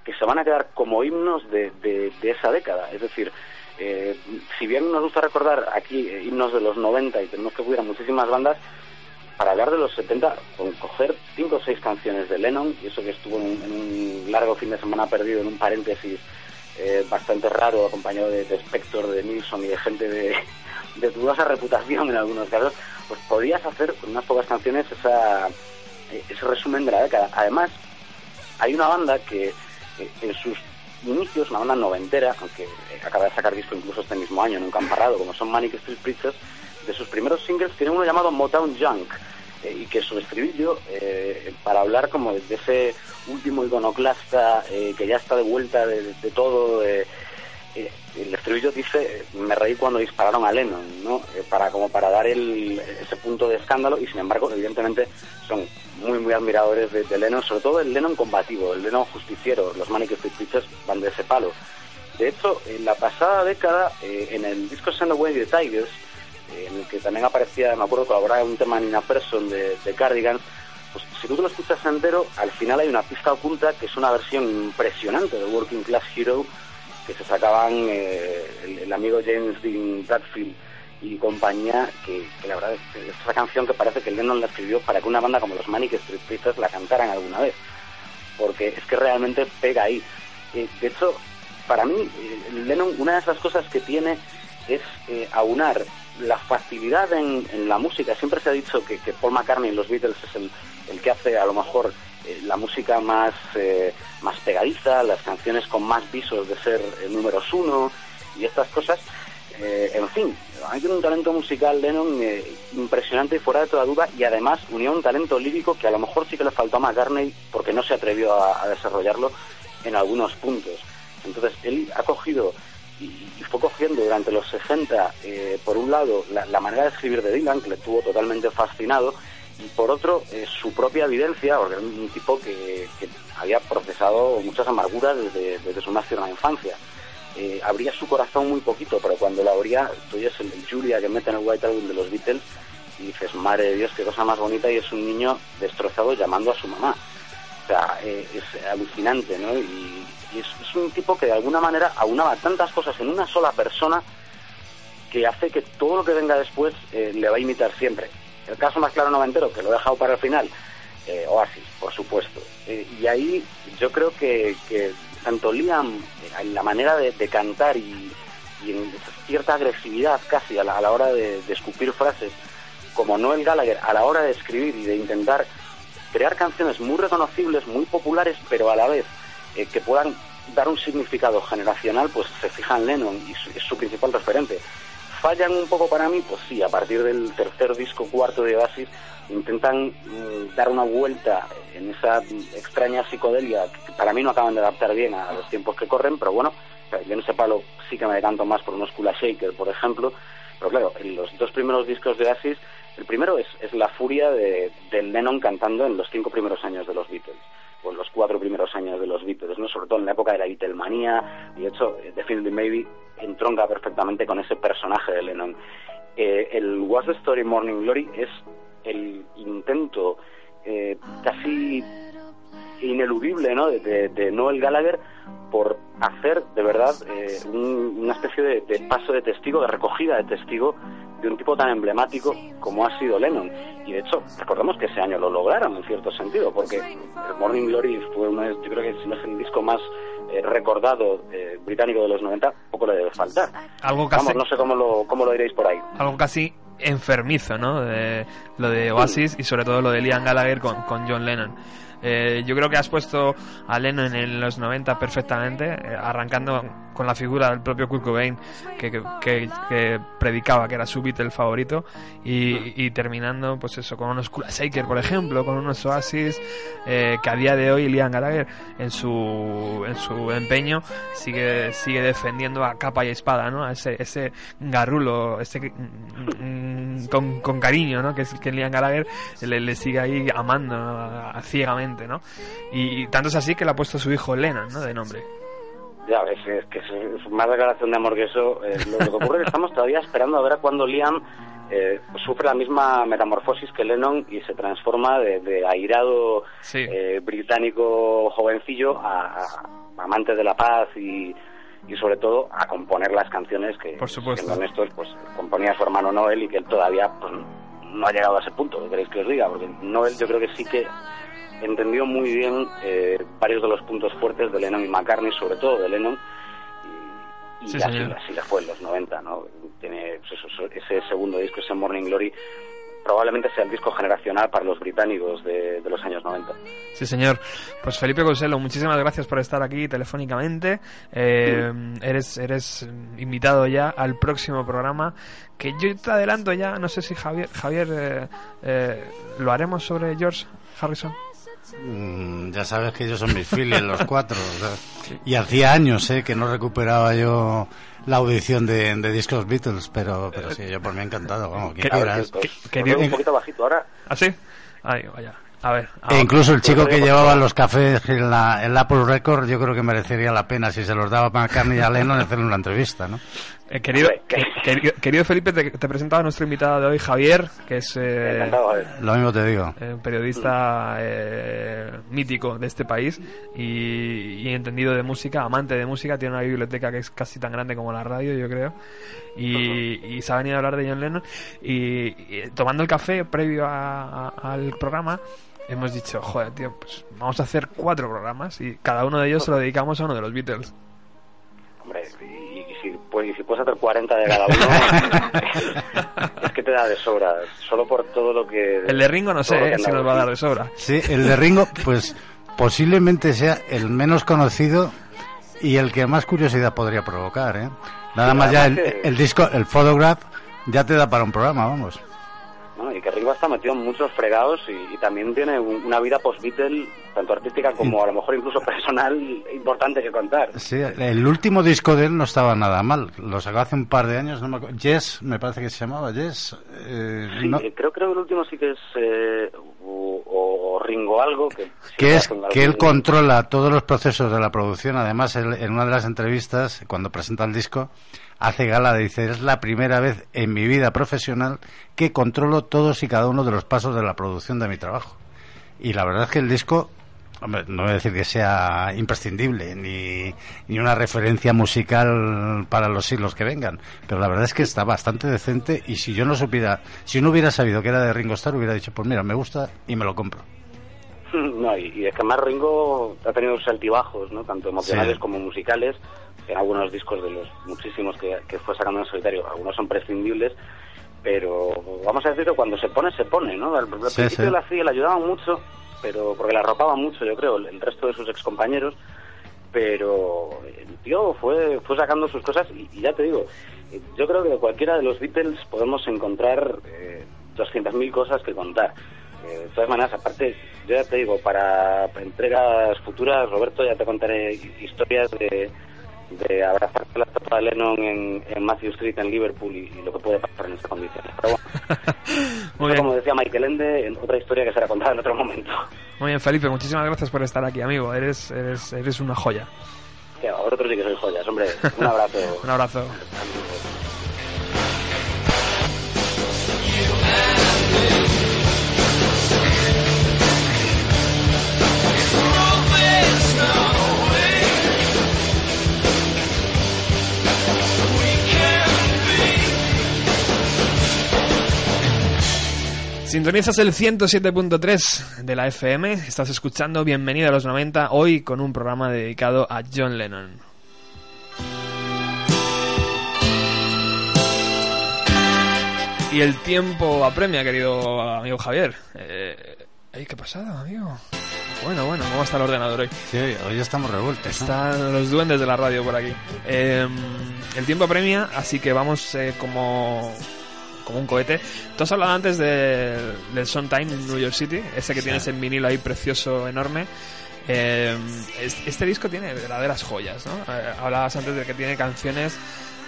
que se van a quedar como himnos de, de, esa década. Es decir, eh, si bien nos gusta recordar aquí himnos de los 90 y tenemos que hubiera muchísimas bandas, para hablar de los 70, con coger cinco o seis canciones de Lennon, y eso que estuvo en un, en un largo fin de semana perdido en un paréntesis eh, bastante raro, acompañado de, de Spector, de Nilsson y de gente de, dudosa reputación en algunos casos, pues podías hacer con unas pocas canciones esa, eh, ese resumen de la década. Además, hay una banda que eh, en sus inicios, una banda noventera, aunque acaba de sacar disco incluso este mismo año, nunca han parado, como son Manic Street Preachers, de sus primeros singles tiene uno llamado Motown Junk, eh, y que su estribillo, eh, para hablar como de, ese último iconoclasta eh, que ya está de vuelta de, todo, eh, el estribillo dice, me reí cuando dispararon a Lennon, ¿no? Para como para dar el, ese punto de escándalo y sin embargo, evidentemente, son muy, muy admiradores de, Lennon, sobre todo el Lennon combativo, el Lennon justiciero, los Manic Street Preachers van de ese palo. De hecho, en la pasada década, en el disco Send Away the Tigers, en el que también aparecía, me acuerdo, colaboraba un tema Nina Persson de, de pues si tú te lo escuchas entero, al final hay una pista oculta que es una versión impresionante de Working Class Hero que se sacaban eh, el, amigo James Dean Bradfield y compañía, que, la verdad es, que es esa canción que parece que Lennon la escribió para que una banda como los Manic Street Preachers la cantaran alguna vez, porque es que realmente pega ahí. Eh, de hecho, para mí, eh, Lennon, una de esas cosas que tiene es eh, aunar la facilidad en, en la música. Siempre se ha dicho que, que Paul McCartney en los Beatles es el, el que hace a lo mejor eh, la música más, eh, más pegadiza, las canciones con más visos de ser números uno y estas cosas. Eh, en fin, hay un talento musical Lennon eh, impresionante y fuera de toda duda y además unió un talento lírico que a lo mejor sí que le faltó a McCartney porque no se atrevió a, a desarrollarlo en algunos puntos. Entonces él ha cogido y, fue cogiendo durante los 60, eh, por un lado, la, la manera de escribir de Dylan, que le tuvo totalmente fascinado, y por otro, eh, su propia evidencia, porque era un tipo que, que había procesado muchas amarguras desde, desde su más tierna infancia. Eh, abría su corazón muy poquito, pero cuando lo abría, tú oyes el Julia que mete en el White Album de los Beatles y dices, madre de Dios, qué cosa más bonita, y es un niño destrozado llamando a su mamá. O sea, eh, es alucinante, ¿no? Y, y es, un tipo que de alguna manera aunaba tantas cosas en una sola persona que hace que todo lo que venga después eh, le va a imitar siempre. El caso más claro noventero, que lo he dejado para el final, eh, Oasis, por supuesto. Eh, y ahí yo creo que, tanto Liam, en la manera de, cantar y, en cierta agresividad casi a la, a la hora de, de escupir frases, como Noel Gallagher a la hora de escribir y de intentar crear canciones muy reconocibles, muy populares, pero a la vez eh, que puedan dar un significado generacional, pues se fija en Lennon y es su principal referente. Fallan un poco para mí, pues sí, a partir del tercer disco, cuarto de Oasis, intentan mm, dar una vuelta en esa extraña psicodelia que para mí no acaban de adaptar bien a los tiempos que corren, pero bueno, yo en ese palo sí que me decanto más por unos Kula Shaker, por ejemplo, pero claro, en los dos primeros discos de Oasis, el primero es, es la furia de, de Lennon cantando en los cinco primeros años de los Beatles, en los cuatro primeros años de los Beatles, ¿no? sobre todo en la época de la Beatlemanía, y de hecho, eh, Definitely Maybe entronca perfectamente con ese personaje de Lennon. Eh, el What's the Story Morning Glory es el intento eh, casi ineludible ¿no? de, Noel Gallagher por hacer de verdad eh, un- una especie de paso de testigo, de recogida de testigo de un tipo tan emblemático como ha sido Lennon. Y de hecho, recordemos que ese año lo lograron en cierto sentido, porque el Morning Glory fue uno, de- yo creo que si no es el disco más eh, recordado eh, británico de los 90, poco le debe faltar. Algo casi, Vamos, no sé cómo lo, cómo lo diréis por ahí. algo casi enfermizo, ¿no? De, lo de Oasis y sobre todo lo de Liam Gallagher con, con John Lennon. Eh, yo creo que has puesto a Lennon en los 90 perfectamente, eh, arrancando con la figura del propio Kurt Cobain, que, que, que- que predicaba que era su Beatle favorito, y, y terminando, pues eso, con unos Kula Shaker, por ejemplo, con unos Oasis, eh, que a día de hoy Liam Gallagher, en su, en su empeño, sigue, sigue defendiendo a capa y espada, ¿no? A ese, ese garrulo, ese que- mm, con, con cariño, ¿no? Que, es, que Liam Gallagher le, le sigue ahí amando ¿no? ciegamente, ¿no? Y, y tanto es así que le ha puesto a su hijo Lennon, ¿no? De nombre. Ya ves, es que es, más declaración de amor que eso. Eh, lo, lo que ocurre es que estamos todavía esperando a ver a cuándo Liam eh, sufre la misma metamorfosis que Lennon y se transforma de, de airado Sí. eh, británico jovencillo a, a amante de la paz y, y sobre todo a componer las canciones que, Por supuesto. siendo honestos, pues componía su hermano Noel y que él todavía pues, no ha llegado a ese punto, ¿qué queréis que os diga? Porque Noel yo creo que sí que entendió muy bien eh, varios de los puntos fuertes de Lennon y McCartney, sobre todo de Lennon, y, y Sí, así, así le fue en los 90, ¿no? Tiene pues ese segundo disco, ese Morning Glory, probablemente sea el disco generacional para los británicos de, de los años 90. Sí, señor. Pues Felipe Conselo, muchísimas gracias por estar aquí telefónicamente. Eh, eres, eres invitado ya al próximo programa. Que yo te adelanto ya, no sé si Javier, Javier eh, eh, lo haremos sobre George Harrison. Mm, ya sabes que ellos son mis filias, los cuatro. sea, y hacía años eh, que no recuperaba yo la audición de, de discos Beatles, pero, pero sí, yo por mí encantado. Vamos, quien ¿Qué- veo un poquito bajito ahora. ¿Ah, sí? Ay, vaya. A ver. E incluso el chico que llevaba los cafés en la, en la Apple Record, yo creo que merecería la pena si se los daba para McCartney y a Lennon hacerle una entrevista, ¿no? Eh, querido, que- querido, querido Felipe, te, te presentaba a nuestro invitado de hoy, Javier, que es eh. Lo mismo te digo. eh, un periodista eh, mítico de este país y, y entendido de música, amante de música, tiene una biblioteca que es casi tan grande como la radio, yo creo, y, y se ha venido a hablar de John Lennon y, y tomando el café previo a- a- al programa hemos dicho, joder, tío, pues vamos a hacer cuatro programas y cada uno de ellos se lo dedicamos a uno de los Beatles. Hombre, y, y si, pues, y si puedes hacer 40 de cada uno, es que te da de sobra. Solo por todo lo que. El de Ringo no sé eh, si nos va a dar de sobra. Sí, el de Ringo, pues posiblemente sea el menos conocido y el que más curiosidad podría provocar, ¿eh? Nada Sí, más ya el, que- el disco, el Photograph, ya te da para un programa, vamos. ¿No? Y que Ringo está metido en muchos fregados y, y también tiene un- una vida post-Beatle, tanto artística como a lo mejor incluso personal, importante que contar. Sí, el último disco de él no estaba nada mal. Lo sacó hace un par de años, no me acuerdo. Yes, me parece que se llamaba Yes. eh, Sí, no- eh, creo, creo que el último sí que es eh, Ringo algo que, que es que él controla todos los procesos de la producción. Además, él, en una de las entrevistas, cuando presenta el disco, hace gala, dice, es la primera vez en mi vida profesional que controlo todos y cada uno de los pasos de la producción de mi trabajo. Y la verdad es que el disco, hombre, no voy a decir que sea imprescindible, ni, ni una referencia musical para los siglos que vengan, pero la verdad es que está bastante decente y si yo no supiera, si no hubiera sabido que era de Ringo Starr, hubiera dicho, pues mira, me gusta y me lo compro. No, y, y es que más Ringo ha tenido sus altibajos, ¿no? Tanto emocionales Sí. como musicales. En algunos discos de los muchísimos que, que fue sacando en solitario, algunos son prescindibles, pero vamos a decir que cuando se pone, se pone, ¿no? Al, al Sí, principio sí. la hacía, le ayudaban mucho, pero porque la arropaban mucho, yo creo, el, el resto de sus excompañeros, pero el tío fue, fue sacando sus cosas y, y ya te digo, yo creo que de cualquiera de los Beatles podemos encontrar eh, 200.000 cosas que contar. De todas maneras, aparte, yo ya te digo, para entregas futuras, Roberto, ya te contaré historias de, de abrazarte la estatua de Lennon en, en Matthew Street en Liverpool y, y lo que puede pasar en esas condiciones. Pero bueno, como decía Michael Ende, en otra historia que será contada en otro momento. Muy bien, Felipe, muchísimas gracias por estar aquí, amigo. Eres, eres, eres una joya. A vosotros sí que sois joyas, hombre. Un abrazo. Un abrazo. Sintonizas el 107.3 de la FM, estás escuchando Bienvenido a los 90, hoy con un programa dedicado a John Lennon. Y el tiempo apremia, querido amigo Javier. Eh, ey, ¿Qué pasada, amigo? Bueno, bueno, ¿cómo está el ordenador hoy? Sí, hoy estamos revueltos. ¿no? Están los duendes de la radio por aquí. Eh, el tiempo apremia, así que vamos eh, como, como un cohete. Tú has hablado antes de, del Sondheim en New York City, ese que Sí. tienes en vinilo ahí precioso, enorme. Eh, es- este disco tiene verdaderas joyas, ¿no? Eh, hablabas antes de que tiene canciones.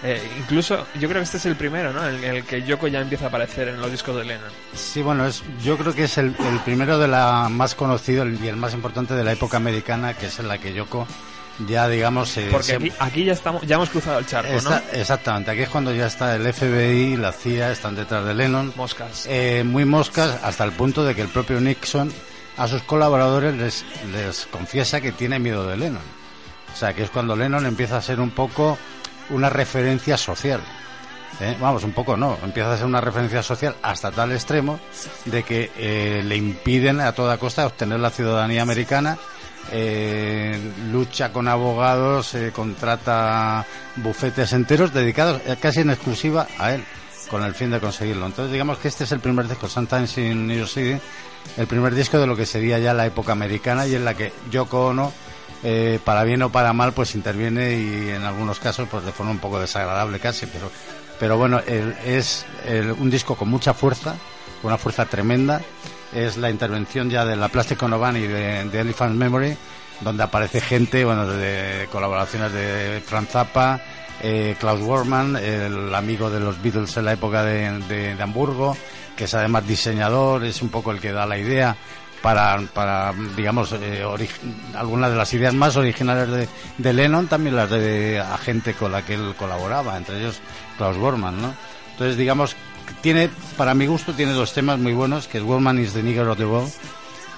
eh, incluso, yo creo que este es el primero, ¿no? En el que Yoko ya empieza a aparecer en los discos de Lennon. Sí, bueno, es, yo creo que es el, el primero de la más conocido y el más importante de la época americana, que es en la que Yoko ya, digamos, se- Porque se- aquí, aquí ya estamos, ya hemos cruzado el charco, ¿no? exactamente, aquí es cuando ya está el FBI, la CIA, están detrás de Lennon, Moscas. eh, muy moscas hasta el punto de que el propio Nixon a sus colaboradores les, les confiesa que tiene miedo de Lennon. O sea, que es cuando Lennon empieza a ser un poco una referencia social. ¿eh? Vamos, un poco no, empieza a ser una referencia social hasta tal extremo de que eh, le impiden a toda costa obtener la ciudadanía americana, eh, lucha con abogados, eh, contrata bufetes enteros dedicados eh, casi en exclusiva a él, con el fin de conseguirlo. Entonces digamos que este es el primer disco, Sometimes in New York City, el primer disco de lo que sería ya la época americana y en la que Yoko Ono para bien o para mal, pues interviene y en algunos casos, pues de forma un poco desagradable casi, pero, pero bueno, es un disco con mucha fuerza, con una fuerza tremenda. Es la intervención ya de la Plastic Ono y de, Elephant Memory, donde aparece gente, bueno, de, colaboraciones de Franz Zappa, eh, Klaus Worman, el amigo de los Beatles en la época de, de- Hamburgo, que es además diseñador, es un poco el que da la idea para, para digamos, eh, algunas de las ideas más originales de, de Lennon, también las de a gente con la que él colaboraba, entre ellos Klaus Bormann, ¿no? Entonces, digamos, tiene, para mi gusto, tiene dos temas muy buenos, que es Bormann is the Nigger of the World,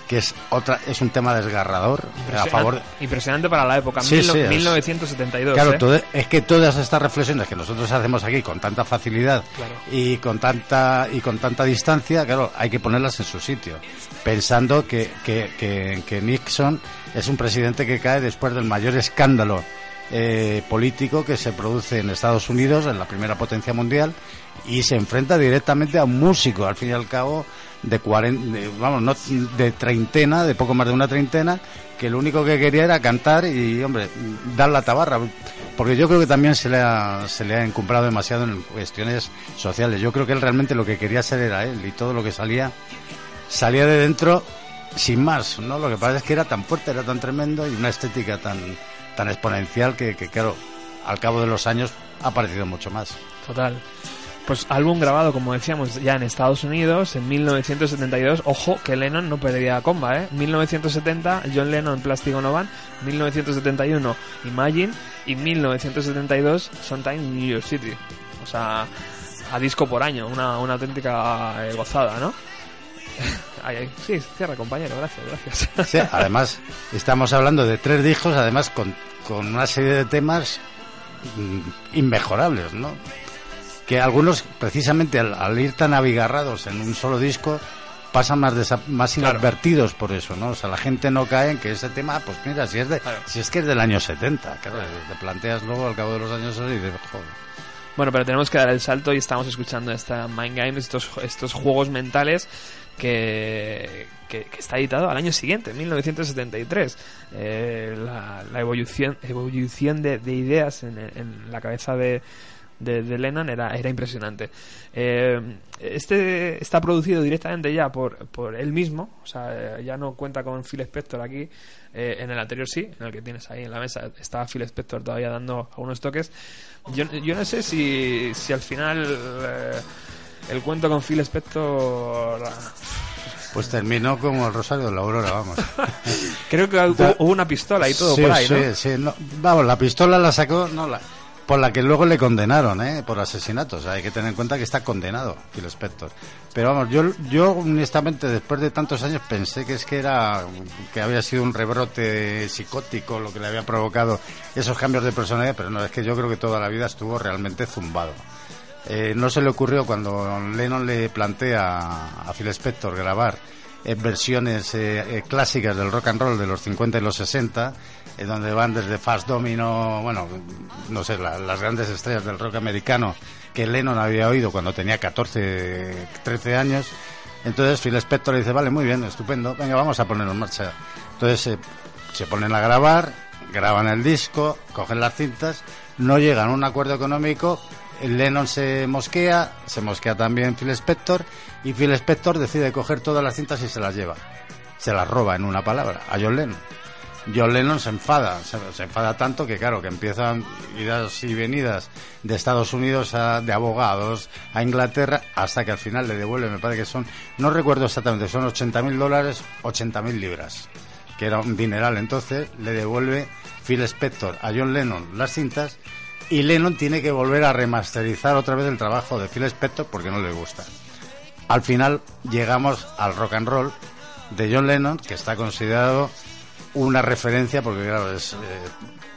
que es otra, es un tema desgarrador a favor Impresionante para la época, Sí, mil- sí, es- 1972. Claro, ¿eh? todo- es que todas estas reflexiones que nosotros hacemos aquí con tanta facilidad Claro. y con tanta y con tanta distancia, claro, hay que ponerlas en su sitio, pensando que, que, que- que Nixon es un presidente que cae después del mayor escándalo eh, político que se produce en Estados Unidos, en la primera potencia mundial, y se enfrenta directamente a un músico, al fin y al cabo, de, cuaren- de, vamos, no, de treintena, de poco más de una treintena, que lo único que quería era cantar y, hombre, dar la tabarra. Porque yo creo que también se le ha, se le ha encumbrado demasiado en cuestiones sociales. Yo creo que él realmente lo que quería ser era él y todo lo que salía, salía de dentro sin más, ¿no? Lo que pasa es que era tan fuerte, era tan tremendo y una estética tan, tan exponencial que, que, claro, al cabo de los años ha parecido mucho más. Total. Pues álbum grabado, como decíamos, ya en Estados Unidos en 1972. Ojo que Lennon no perdía comba, ¿eh? 1970, John Lennon, Plastic Ono Band. 1971, Imagine. Y 1972, Sometime in New York City. O sea, a disco por año. Una, una auténtica eh, gozada, ¿no? Ay, ay. Sí, cierra, compañero. Gracias, gracias. Sí, además, estamos hablando de tres discos, además con, con una serie de temas mm, inmejorables, ¿no? Que algunos, precisamente al, al ir tan abigarrados en un solo disco, pasan más, desa- más Claro. inadvertidos por eso, ¿no? O sea, la gente no cae en que ese tema, pues mira, si es, de, Claro. si es que es del año 70, claro, te planteas luego al cabo de los años y dices, joder. Bueno, pero tenemos que dar el salto y estamos escuchando esta Mind Games, estos, estos juegos mentales que, que, que está editado al año siguiente, 1973. Eh, la, la evolución, evolución de, de ideas en, en la cabeza de, de, de Lennon era, era impresionante. Eh, este está producido directamente ya por, por él mismo, o sea, eh, ya no cuenta con Phil Spector aquí. eh, en el anterior sí, en el que tienes ahí en la mesa, estaba Phil Spector todavía dando algunos toques. Yo, yo no sé si, si al final eh, el cuento con Phil Spector. Pues terminó como el Rosario de la Aurora, vamos. Creo que hubo, hubo una pistola y todo sí, por ahí, sí, ¿no? sí, no, vamos, la pistola la sacó, no, la, por la que luego le condenaron, ¿eh? Por asesinato. O sea, hay que tener en cuenta que está condenado, Phil Spector. Pero vamos, yo, yo honestamente, después de tantos años, pensé que es que era, que había sido un rebrote psicótico lo que le había provocado esos cambios de personalidad, pero no, es que yo creo que toda la vida estuvo realmente zumbado. Eh, no se le ocurrió cuando Lennon le plantea a Phil Spector grabar eh, versiones eh, clásicas del rock and roll de los 50 y los 60, eh, donde van desde Fast Domino, bueno, no sé, la- las grandes estrellas del rock americano que Lennon había oído cuando tenía 14, 13 años. Entonces Phil Spector le dice, vale, muy bien, estupendo, venga, vamos a ponerlo en marcha. Entonces se ponen a grabar, graban el disco, cogen las cintas, no llegan a un acuerdo económico, Lennon se mosquea, se mosquea también Phil Spector, y Phil Spector decide coger todas las cintas y se las lleva. Se las roba, en una palabra, a John Lennon. John Lennon se enfada, se, enfada tanto que claro, que empiezan idas y venidas de Estados Unidos a, de abogados a Inglaterra hasta que al final le devuelve, me parece que son, no recuerdo exactamente, son 80 mil dólares, 80 mil libras, que era un dineral entonces, le devuelve Phil Spector a John Lennon las cintas y Lennon tiene que volver a remasterizar otra vez el trabajo de Phil Spector porque no le gusta. Al final llegamos al rock and roll de John Lennon, que está considerado una referencia porque claro, es,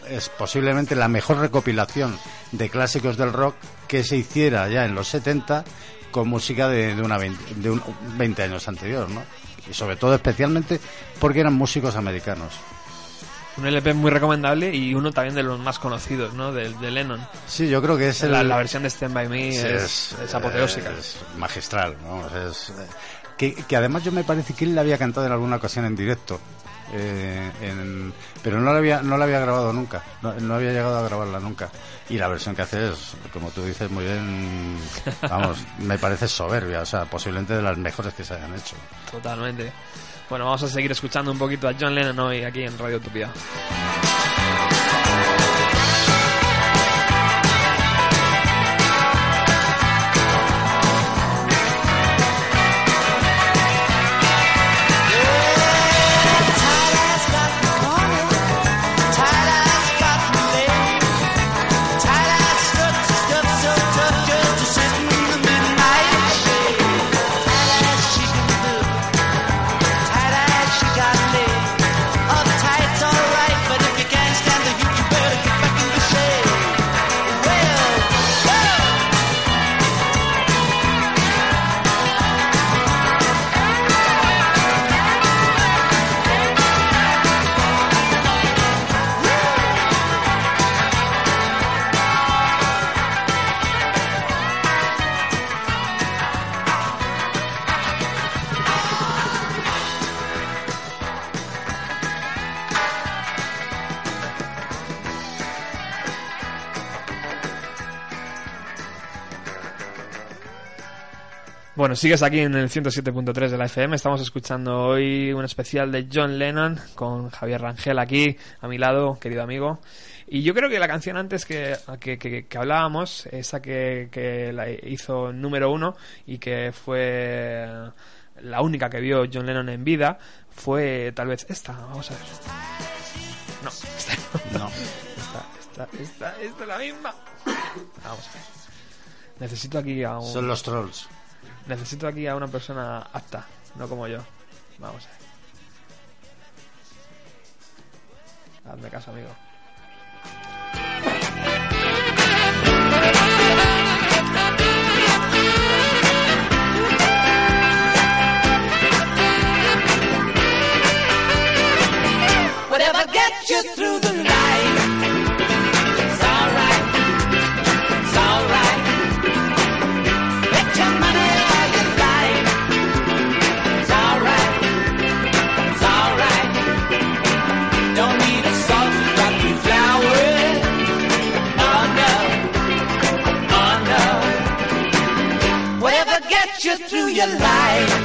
eh, posiblemente la mejor recopilación de clásicos del rock que se hiciera ya en los 70 con música de, de una 20, de un 20 años anterior, ¿no? Y sobre todo especialmente porque eran músicos americanos. Un LP muy recomendable y uno también de los más conocidos, ¿no? De, de Lennon. Sí, yo creo que es el, La, versión de Stand By Me Sí, es, es apoteósica. es magistral, ¿no? Es, eh, que, que además yo me parece que él la había cantado en alguna ocasión en directo. Eh, en- pero no la había no la había grabado nunca no, no había llegado a grabarla nunca y la versión que hace es como tú dices muy bien vamos me parece soberbia o sea posiblemente de las mejores que se hayan hecho Totalmente. Bueno, vamos a seguir escuchando un poquito a John Lennon hoy aquí en Radio Utopía. Sigues aquí en el 107.3 de la FM. Estamos escuchando hoy un especial de John Lennon con Javier Rangel aquí a mi lado, querido amigo. Y yo creo que la canción antes que, que, que- que hablábamos, esa que, que la hizo número uno y que fue la única que vio John Lennon en vida, fue tal vez esta. Vamos a ver. No, esta no. no Esta, esta, esta, esta es la misma. Vamos a ver. Necesito aquí a un... son los trolls Necesito aquí a una persona apta, no como yo. Vamos a ver. Hazme caso, amigo. Whatever gets you through the gets you through your life.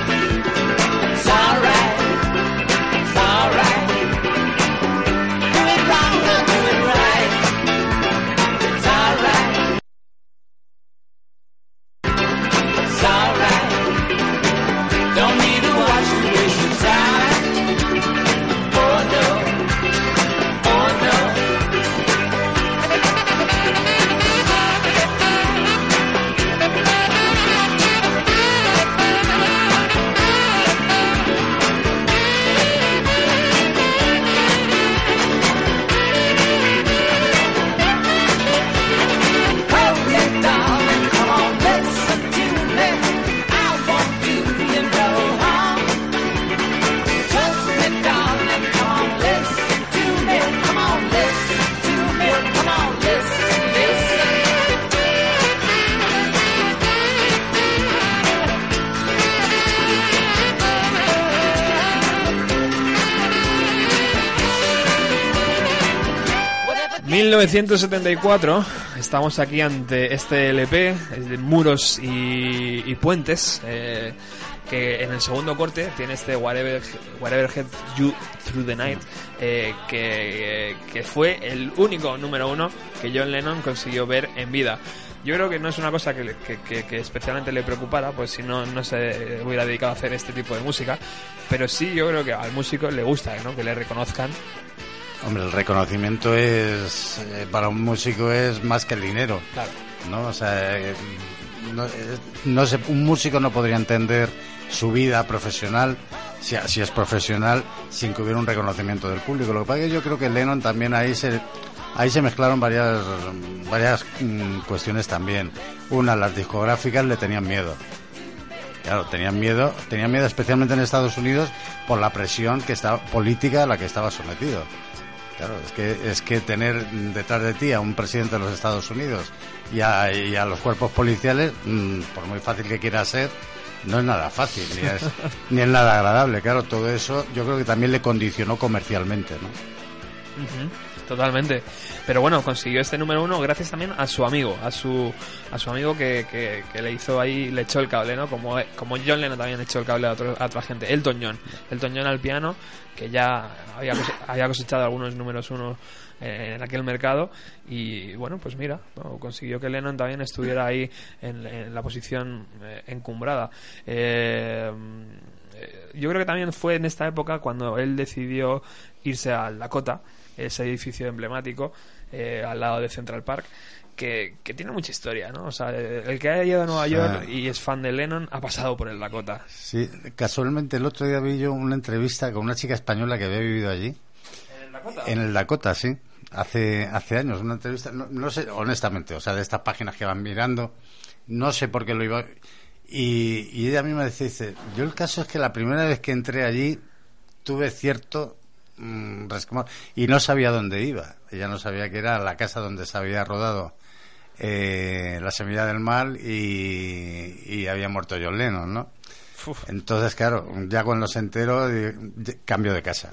1974, estamos aquí ante este LP, de Muros y, y Puentes, eh, que en el segundo corte tiene este Whatever, Whatever Head You Through the Night, eh, que, que fue el único número uno que John Lennon consiguió ver en vida. Yo creo que no es una cosa que, que- que- que especialmente le preocupara, pues si no, no se hubiera dedicado a hacer este tipo de música, pero sí yo creo que al músico le gusta ¿no? que le reconozcan Hombre, el reconocimiento es, eh, para un músico es más que el dinero. Claro. ¿no? O sea, eh, no, eh, no sé, un músico no podría entender su vida profesional, si, si es profesional, sin que hubiera un reconocimiento del público. Lo que pasa es que yo creo que Lennon también ahí se, ahí se mezclaron varias, varias mm, cuestiones también. Una, las discográficas le tenían miedo. Claro, tenían miedo, tenían miedo especialmente en Estados Unidos por la presión que estaba, política a la que estaba sometido. Claro, es que, es que tener detrás de ti a un presidente de los Estados Unidos y a, y a los cuerpos policiales, mm, por muy fácil que quiera ser, no es nada fácil, ni es, ni es nada agradable. Claro, todo eso yo creo que también le condicionó comercialmente, ¿no? Totalmente. Pero bueno, consiguió este número uno gracias también a su amigo, a su a su amigo que, que, le hizo ahí, le echó el cable, ¿no? Como, como John Lennon también echó el cable a, a otra gente. Elton John. Elton John al piano, que ya había, había cosechado algunos números uno eh, en aquel mercado. Y bueno, pues mira, consiguió que Lennon también estuviera ahí en, la posición eh, encumbrada. Eh, yo creo que también fue en esta época cuando él decidió irse al Dakota, ese edificio emblemático eh, al lado de Central Park, que, que tiene mucha historia, ¿no? O sea, eh, el que haya ido a Nueva. York y es fan de Lennon ha pasado por el Dakota. Sí, casualmente el otro día vi yo una entrevista con una chica española que había vivido allí. ¿En el Dakota? En el Dakota, sí. Hace, hace años, una entrevista, no, no sé, honestamente, o sea, de estas páginas que van mirando, no sé por qué lo iba. Y, y ella misma decía, dice, yo el caso es que la primera vez que entré allí tuve cierto mm, resquemor y no sabía dónde iba. Ella no sabía que era la casa donde se había rodado eh, La Semilla del Mal y, y había muerto John Lennon, ¿no? Uf. Entonces, claro, ya cuando se enteró, di- cambio de casa.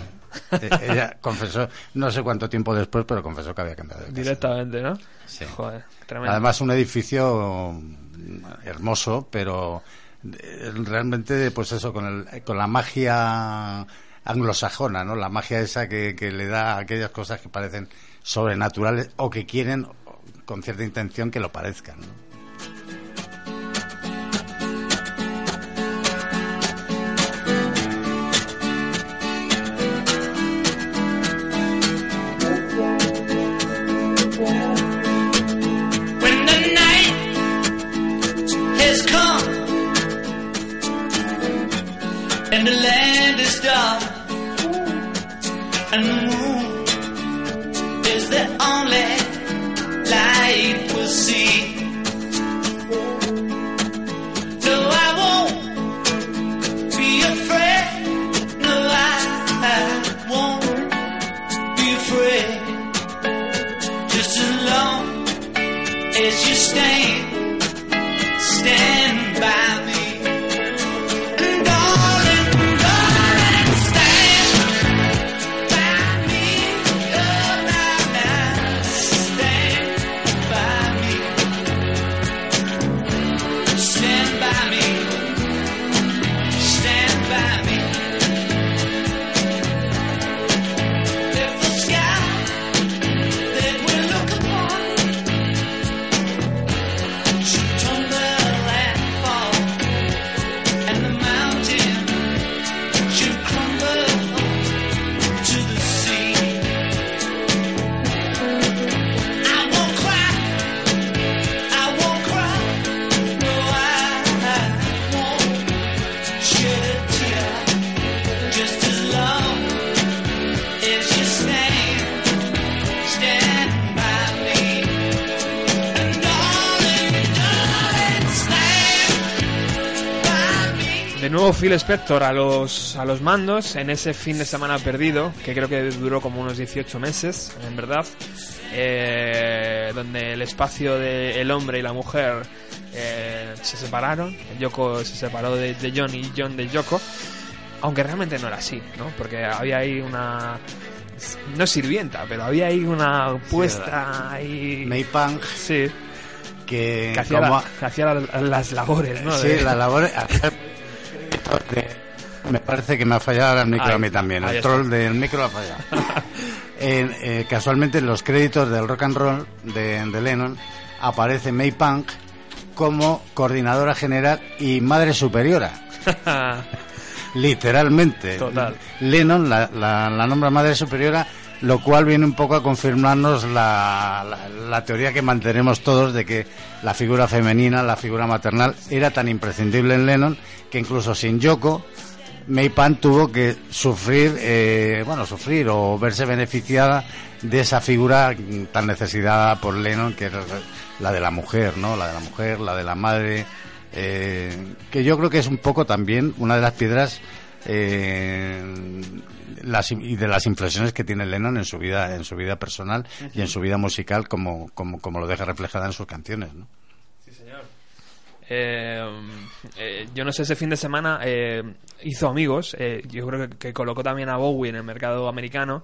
Eh, Ella confesó, no sé cuánto tiempo después, pero confesó que había cambiado de casa. Directamente, ¿no? Sí. Joder, tremendo. Además, un edificio mm, hermoso, pero eh, realmente, pues eso, con, el, con la magia anglosajona, ¿no? La magia esa que, que le da a aquellas cosas que parecen sobrenaturales o que quieren, con cierta intención, que lo parezcan, and moon is the only light we'll see. No, I won't be afraid. No, I, won't be afraid. Just as long as you stand, nuevo Phil Spector a los, a los mandos en ese fin de semana perdido, que creo que duró como unos 18 meses, en verdad, eh, donde el espacio del el hombre y la mujer eh, se separaron, Yoko se separó de, de John y John de Yoko, aunque realmente no era así, ¿no? Porque había ahí una no sirvienta, pero había ahí una puesta ahí May Pang, sí, que, que hacía, como- la- que hacía la- las labores, ¿no? Sí, De- la Me parece que me ha fallado el micro Ahí, a mí también. El está. troll del micro ha fallado. Eh, casualmente en los créditos del rock and roll de, de Lennon aparece May Punk como coordinadora general y madre superiora. Literalmente. Total. Lennon la, la- la nombra madre superiora, lo cual viene un poco a confirmarnos la, la- teoría que mantenemos todos de que la figura femenina, la figura maternal, era tan imprescindible en Lennon que incluso sin Yoko, May Pan tuvo que sufrir, eh, bueno, sufrir o verse beneficiada de esa figura tan necesitada por Lennon, que era la de la mujer, ¿no? La de la mujer, la de la madre, eh, que yo creo que es un poco también una de las piedras eh, las, y de las inflexiones que tiene Lennon en su vida, en su vida personal y en su vida musical, como, como, como lo deja reflejada en sus canciones, ¿no? Eh, eh, yo no sé, ese fin de semana eh, hizo amigos. eh, yo creo que, que colocó también a Bowie en el mercado americano.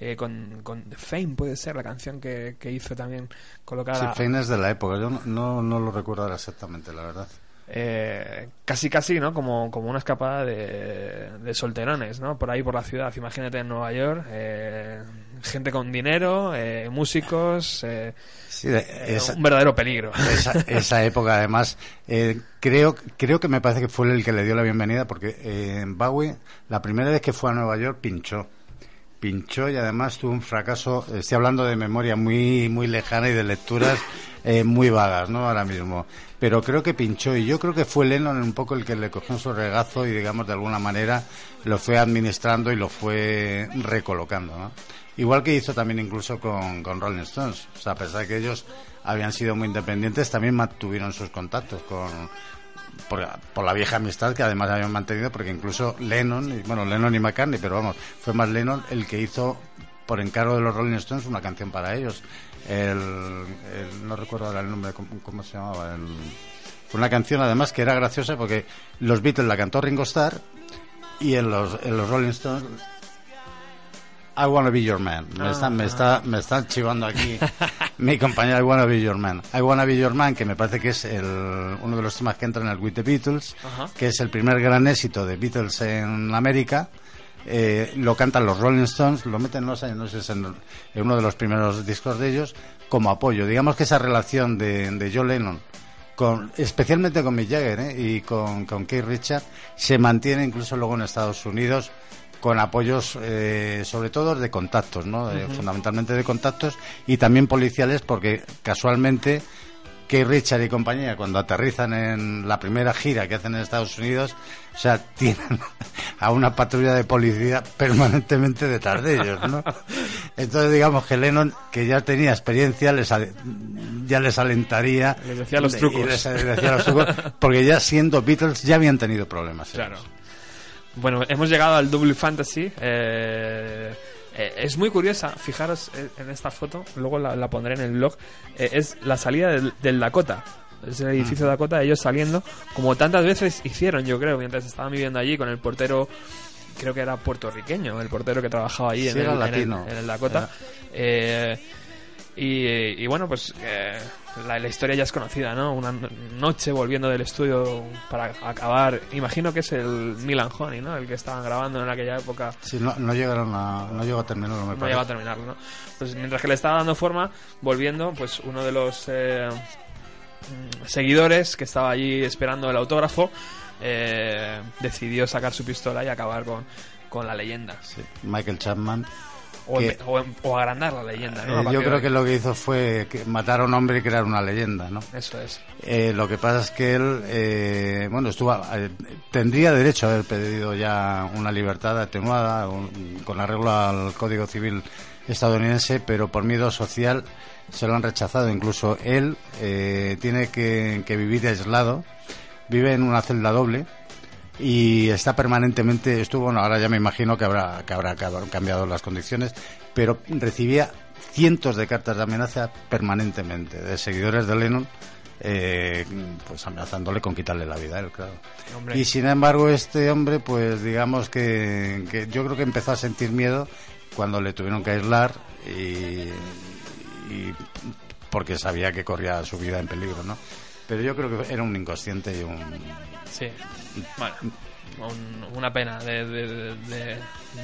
eh, con, con The Fame, puede ser la canción que, que hizo también colocar Sí, a- Fein es de la época, yo no, no, no lo recuerdo ahora exactamente, la verdad. Eh, casi casi, ¿no? Como, como una escapada de, de solterones, ¿no? Por ahí por la ciudad. Imagínate en Nueva York, eh, gente con dinero, eh, músicos, eh, Sí, eh, esa, un verdadero peligro. esa, esa época además eh, creo creo que me parece que fue el que le dio la bienvenida porque eh, Bowie la primera vez que fue a Nueva York pinchó pinchó y además tuvo un fracaso estoy hablando de memoria muy muy lejana y de lecturas eh, muy vagas no ahora mismo pero creo que pinchó y yo creo que fue Lennon un poco el que le cogió su regazo y digamos de alguna manera lo fue administrando y lo fue recolocando ¿no? Igual que hizo también incluso con, con Rolling Stones. O sea, a pesar de que ellos habían sido muy independientes, también mantuvieron sus contactos con por, por la vieja amistad que además habían mantenido, porque incluso Lennon, bueno, Lennon y McCartney, pero vamos, fue más Lennon el que hizo por encargo de los Rolling Stones una canción para ellos. El, no recuerdo ahora el nombre, ¿cómo, cómo se llamaba? El- fue una canción además que era graciosa porque los Beatles la cantó Ringo Starr y en los, en los Rolling Stones I Wanna Be Your Man. Me, está, me, está, me está chivando aquí mi compañera I Wanna Be Your Man. I Wanna Be Your Man, que me parece que es el, uno de los temas que entra en el With the Beatles, que es el primer gran éxito de Beatles en América. Eh, lo cantan los Rolling Stones, lo meten sé, si en, en uno de los primeros discos de ellos, como apoyo. Digamos que esa relación de, de John Lennon con, especialmente con Mick Jagger ¿eh? y con, con Keith Richards, se mantiene incluso luego en Estados Unidos con apoyos eh, sobre todo de contactos, ¿no? De- fundamentalmente de contactos y también policiales porque casualmente Keith Richard y compañía cuando aterrizan en la primera gira que hacen en Estados Unidos, o sea, tienen a una patrulla de policía permanentemente detrás de ellos, ¿no? Entonces digamos que Lennon, que ya tenía experiencia, les ya les alentaría Les decía los y trucos. les decía los trucos, porque ya siendo Beatles ya habían tenido problemas. Claro. ellos. Bueno, hemos llegado al Double Fantasy. eh, eh, es muy curiosa, fijaros en esta foto, luego la, la pondré en el blog. eh, es la salida del, del Dakota. Es el edificio de Dakota, ellos saliendo, como tantas veces hicieron, yo creo, mientras estaban viviendo allí con el portero, creo que era puertorriqueño, el portero que trabajaba allí Sí, en, el, en el- latino. en el Dakota. Eh, y, y bueno, pues eh, la, la historia ya es conocida, ¿no? Una no- noche volviendo del estudio para acabar. Imagino que es el Milan Honey, ¿no? El que estaban grabando en aquella época. Sí, no, no llegaron a, no llegó a terminarlo, me No llegó a terminarlo, ¿no? Pues mientras que le estaba dando forma, volviendo, pues uno de los eh, mm, seguidores que estaba allí esperando el autógrafo eh, decidió sacar su pistola y acabar con, con la leyenda. Sí, Michael Chapman. O, Que- empe- o o agrandar la leyenda, ¿no? Eh, yo creo que lo que hizo fue matar a un hombre y crear una leyenda, ¿no? Eso es. Eh, lo que pasa es que él, eh, bueno, estuvo, eh, tendría derecho a haber pedido ya una libertad atenuada un- con arreglo al Código Civil estadounidense, pero por miedo social se lo han rechazado. Incluso él eh, tiene que, que vivir aislado, vive en una celda doble y está permanentemente, estuvo, bueno, ahora ya me imagino que habrá, que habrá cambiado las condiciones, pero recibía cientos de cartas de amenaza permanentemente de seguidores de Lennon eh, pues amenazándole con quitarle la vida a él, claro. Hombre. Y sin embargo, este hombre, pues digamos que, que yo creo que empezó a sentir miedo cuando le tuvieron que aislar y, y porque sabía que corría su vida en peligro, ¿no? Pero yo creo que era un inconsciente y un... Sí. Bueno, un- una pena de, de, de-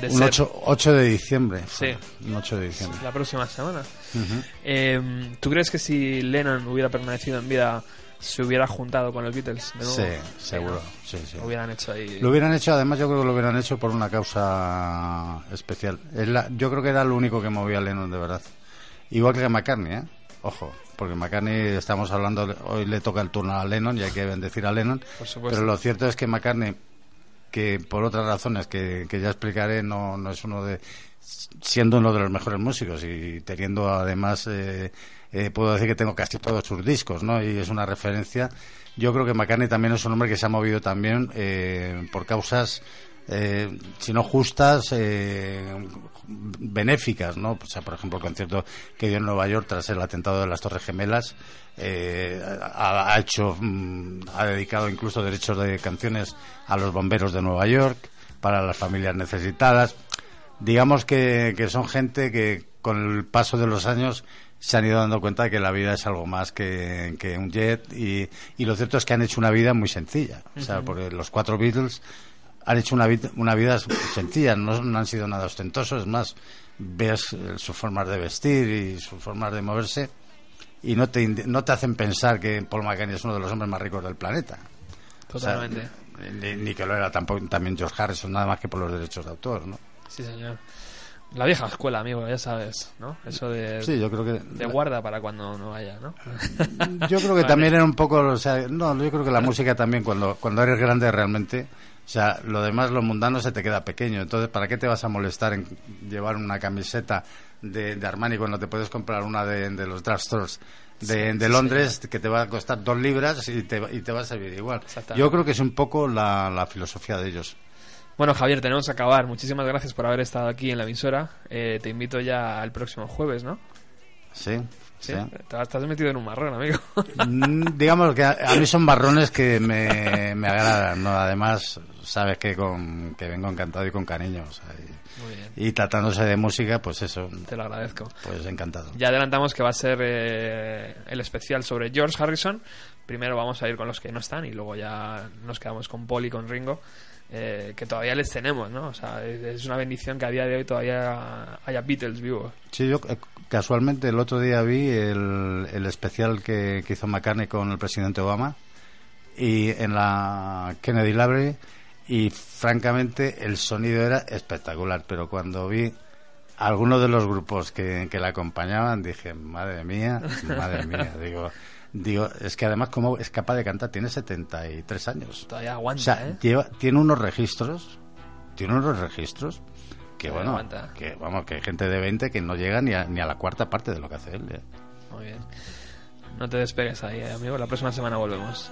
de- Un ser 8, 8 de diciembre. Sí. Un 8 de diciembre. la próxima semana. Ujú. Eh, ¿Tú crees que si Lennon hubiera permanecido en vida se hubiera juntado con los Beatles? de nuevo? Sí, seguro. Sí, sí. Lo hubieran hecho ahí. Lo hubieran hecho, además yo creo que lo hubieran hecho por una causa especial. Es la- yo creo que era lo único que movía a Lennon de verdad. Igual que a McCartney, ¿eh? Ojo, porque McCartney estamos hablando, hoy le toca el turno a Lennon y hay que bendecir a Lennon. Por supuesto. Pero lo cierto es que McCartney, que por otras razones que, que ya explicaré, no, no es uno de. siendo uno de los mejores músicos y teniendo además. eh, eh, puedo decir que tengo casi todos sus discos, ¿no? Y es una referencia. Yo creo que McCartney también es un hombre que se ha movido también eh, por causas, eh, si no justas, eh, benéficas, ¿no? O sea, por ejemplo, el concierto que dio en Nueva York tras el atentado de las Torres Gemelas, eh, ha, ha hecho, mm, ha dedicado incluso derechos de canciones a los bomberos de Nueva York, para las familias necesitadas. Digamos que, que son gente que con el paso de los años se han ido dando cuenta de que la vida es algo más que, que un jet y, y lo cierto es que han hecho una vida muy sencilla. O sea, porque los cuatro Beatles han hecho una, vid- una vida sencilla, no, no han sido nada ostentosos, es más, ves eh, sus formas de vestir y sus formas de moverse y no te, no te hacen pensar que Paul McCartney es uno de los hombres más ricos del planeta. O sea, Totalmente. ni, ni que lo era tampoco, también George Harrison, nada más que por los derechos de autor, ¿no? Sí, señor. La vieja escuela, amigo, ya sabes, ¿no? Eso de, Sí, yo creo que... de guarda para cuando no vaya, ¿no? Yo creo que también era un poco, o sea, no, yo creo que la música también cuando cuando eres grande realmente, o sea, lo demás, lo mundano se te queda pequeño. Entonces, ¿para qué te vas a molestar en llevar una camiseta de, de Armani cuando te puedes comprar una de, de los drugstores de, de Londres que te va a costar dos libras y te, va- y te va a servir igual? Yo creo que es un poco la, la filosofía de ellos. Bueno, Javier, tenemos que acabar. Muchísimas gracias por haber estado aquí en la emisora. Eh, te invito ya al próximo jueves, ¿no? Sí, Sí. Te estás metido en un marrón, amigo. Mm, Digamos que a, a mí son marrones que me, me agradan, ¿no? Además, sabes que, con, que vengo encantado y con cariño, o sea, y- Muy bien, y, tratándose de música, pues eso, te lo agradezco. pues encantado. Ya adelantamos que va a ser eh, el especial sobre George Harrison. Primero vamos a ir con los que no están y luego ya nos quedamos con Paul y con Ringo, eh, que todavía les tenemos, ¿no? O sea, es, una bendición que a día de hoy todavía haya Beatles vivos. Sí, yo eh, casualmente el otro día vi el, el especial que, que hizo McCartney con el presidente Obama y en la Kennedy Library y francamente el sonido era espectacular, pero cuando vi algunos de los grupos que, que la acompañaban dije, madre mía, madre mía, digo, digo, es que además como es capaz de cantar, tiene 73 años. Todavía O aguanta, sea, ¿eh? lleva, tiene unos registros, tiene unos registros que Todavía bueno, aguanta. que vamos, que hay gente de 20 que no llega ni a, ni a la cuarta parte de lo que hace él. ¿eh? Muy bien. No te despegues ahí, eh, amigo. La próxima semana volvemos.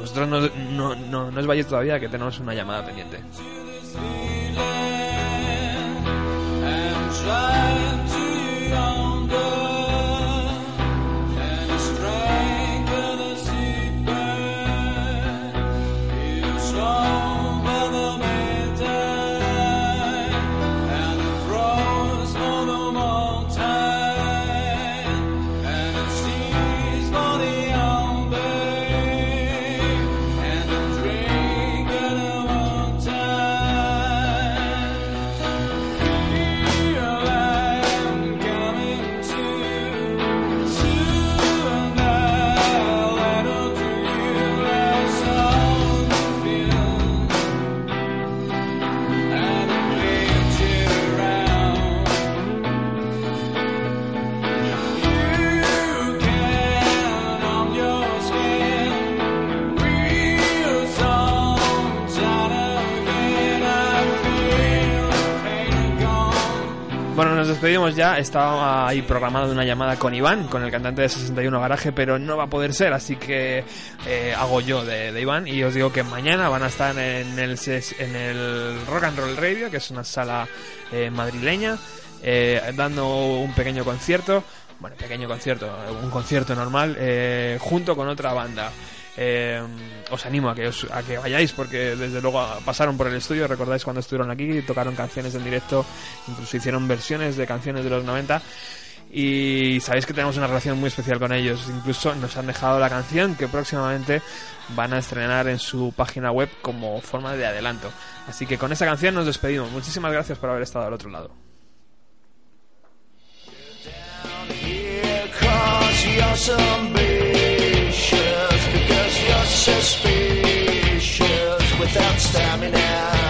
Vosotros no, no, no, no os vayáis todavía, que tenemos una llamada pendiente. Despedimos ya. Estaba ahí programada una llamada con Iván, con el cantante de 61 Garaje, pero no va a poder ser, así que eh, hago yo de, Iván. Y os digo que mañana van a estar en el, en el Rock and Roll Radio, que es una sala eh, madrileña, eh, dando un pequeño concierto. bueno, pequeño concierto, un concierto normal, eh, junto con otra banda. Eh, os animo a que, os- a que vayáis porque desde luego pasaron por el estudio, recordáis cuando estuvieron aquí, tocaron canciones en directo, incluso hicieron versiones de canciones de los 90 y sabéis que tenemos una relación muy especial con ellos, incluso nos han dejado la canción que próximamente van a estrenar en su página web como forma de adelanto. Así que con esa canción nos despedimos. Muchísimas gracias por haber estado al otro lado. suspicious because you're suspicious without stamina.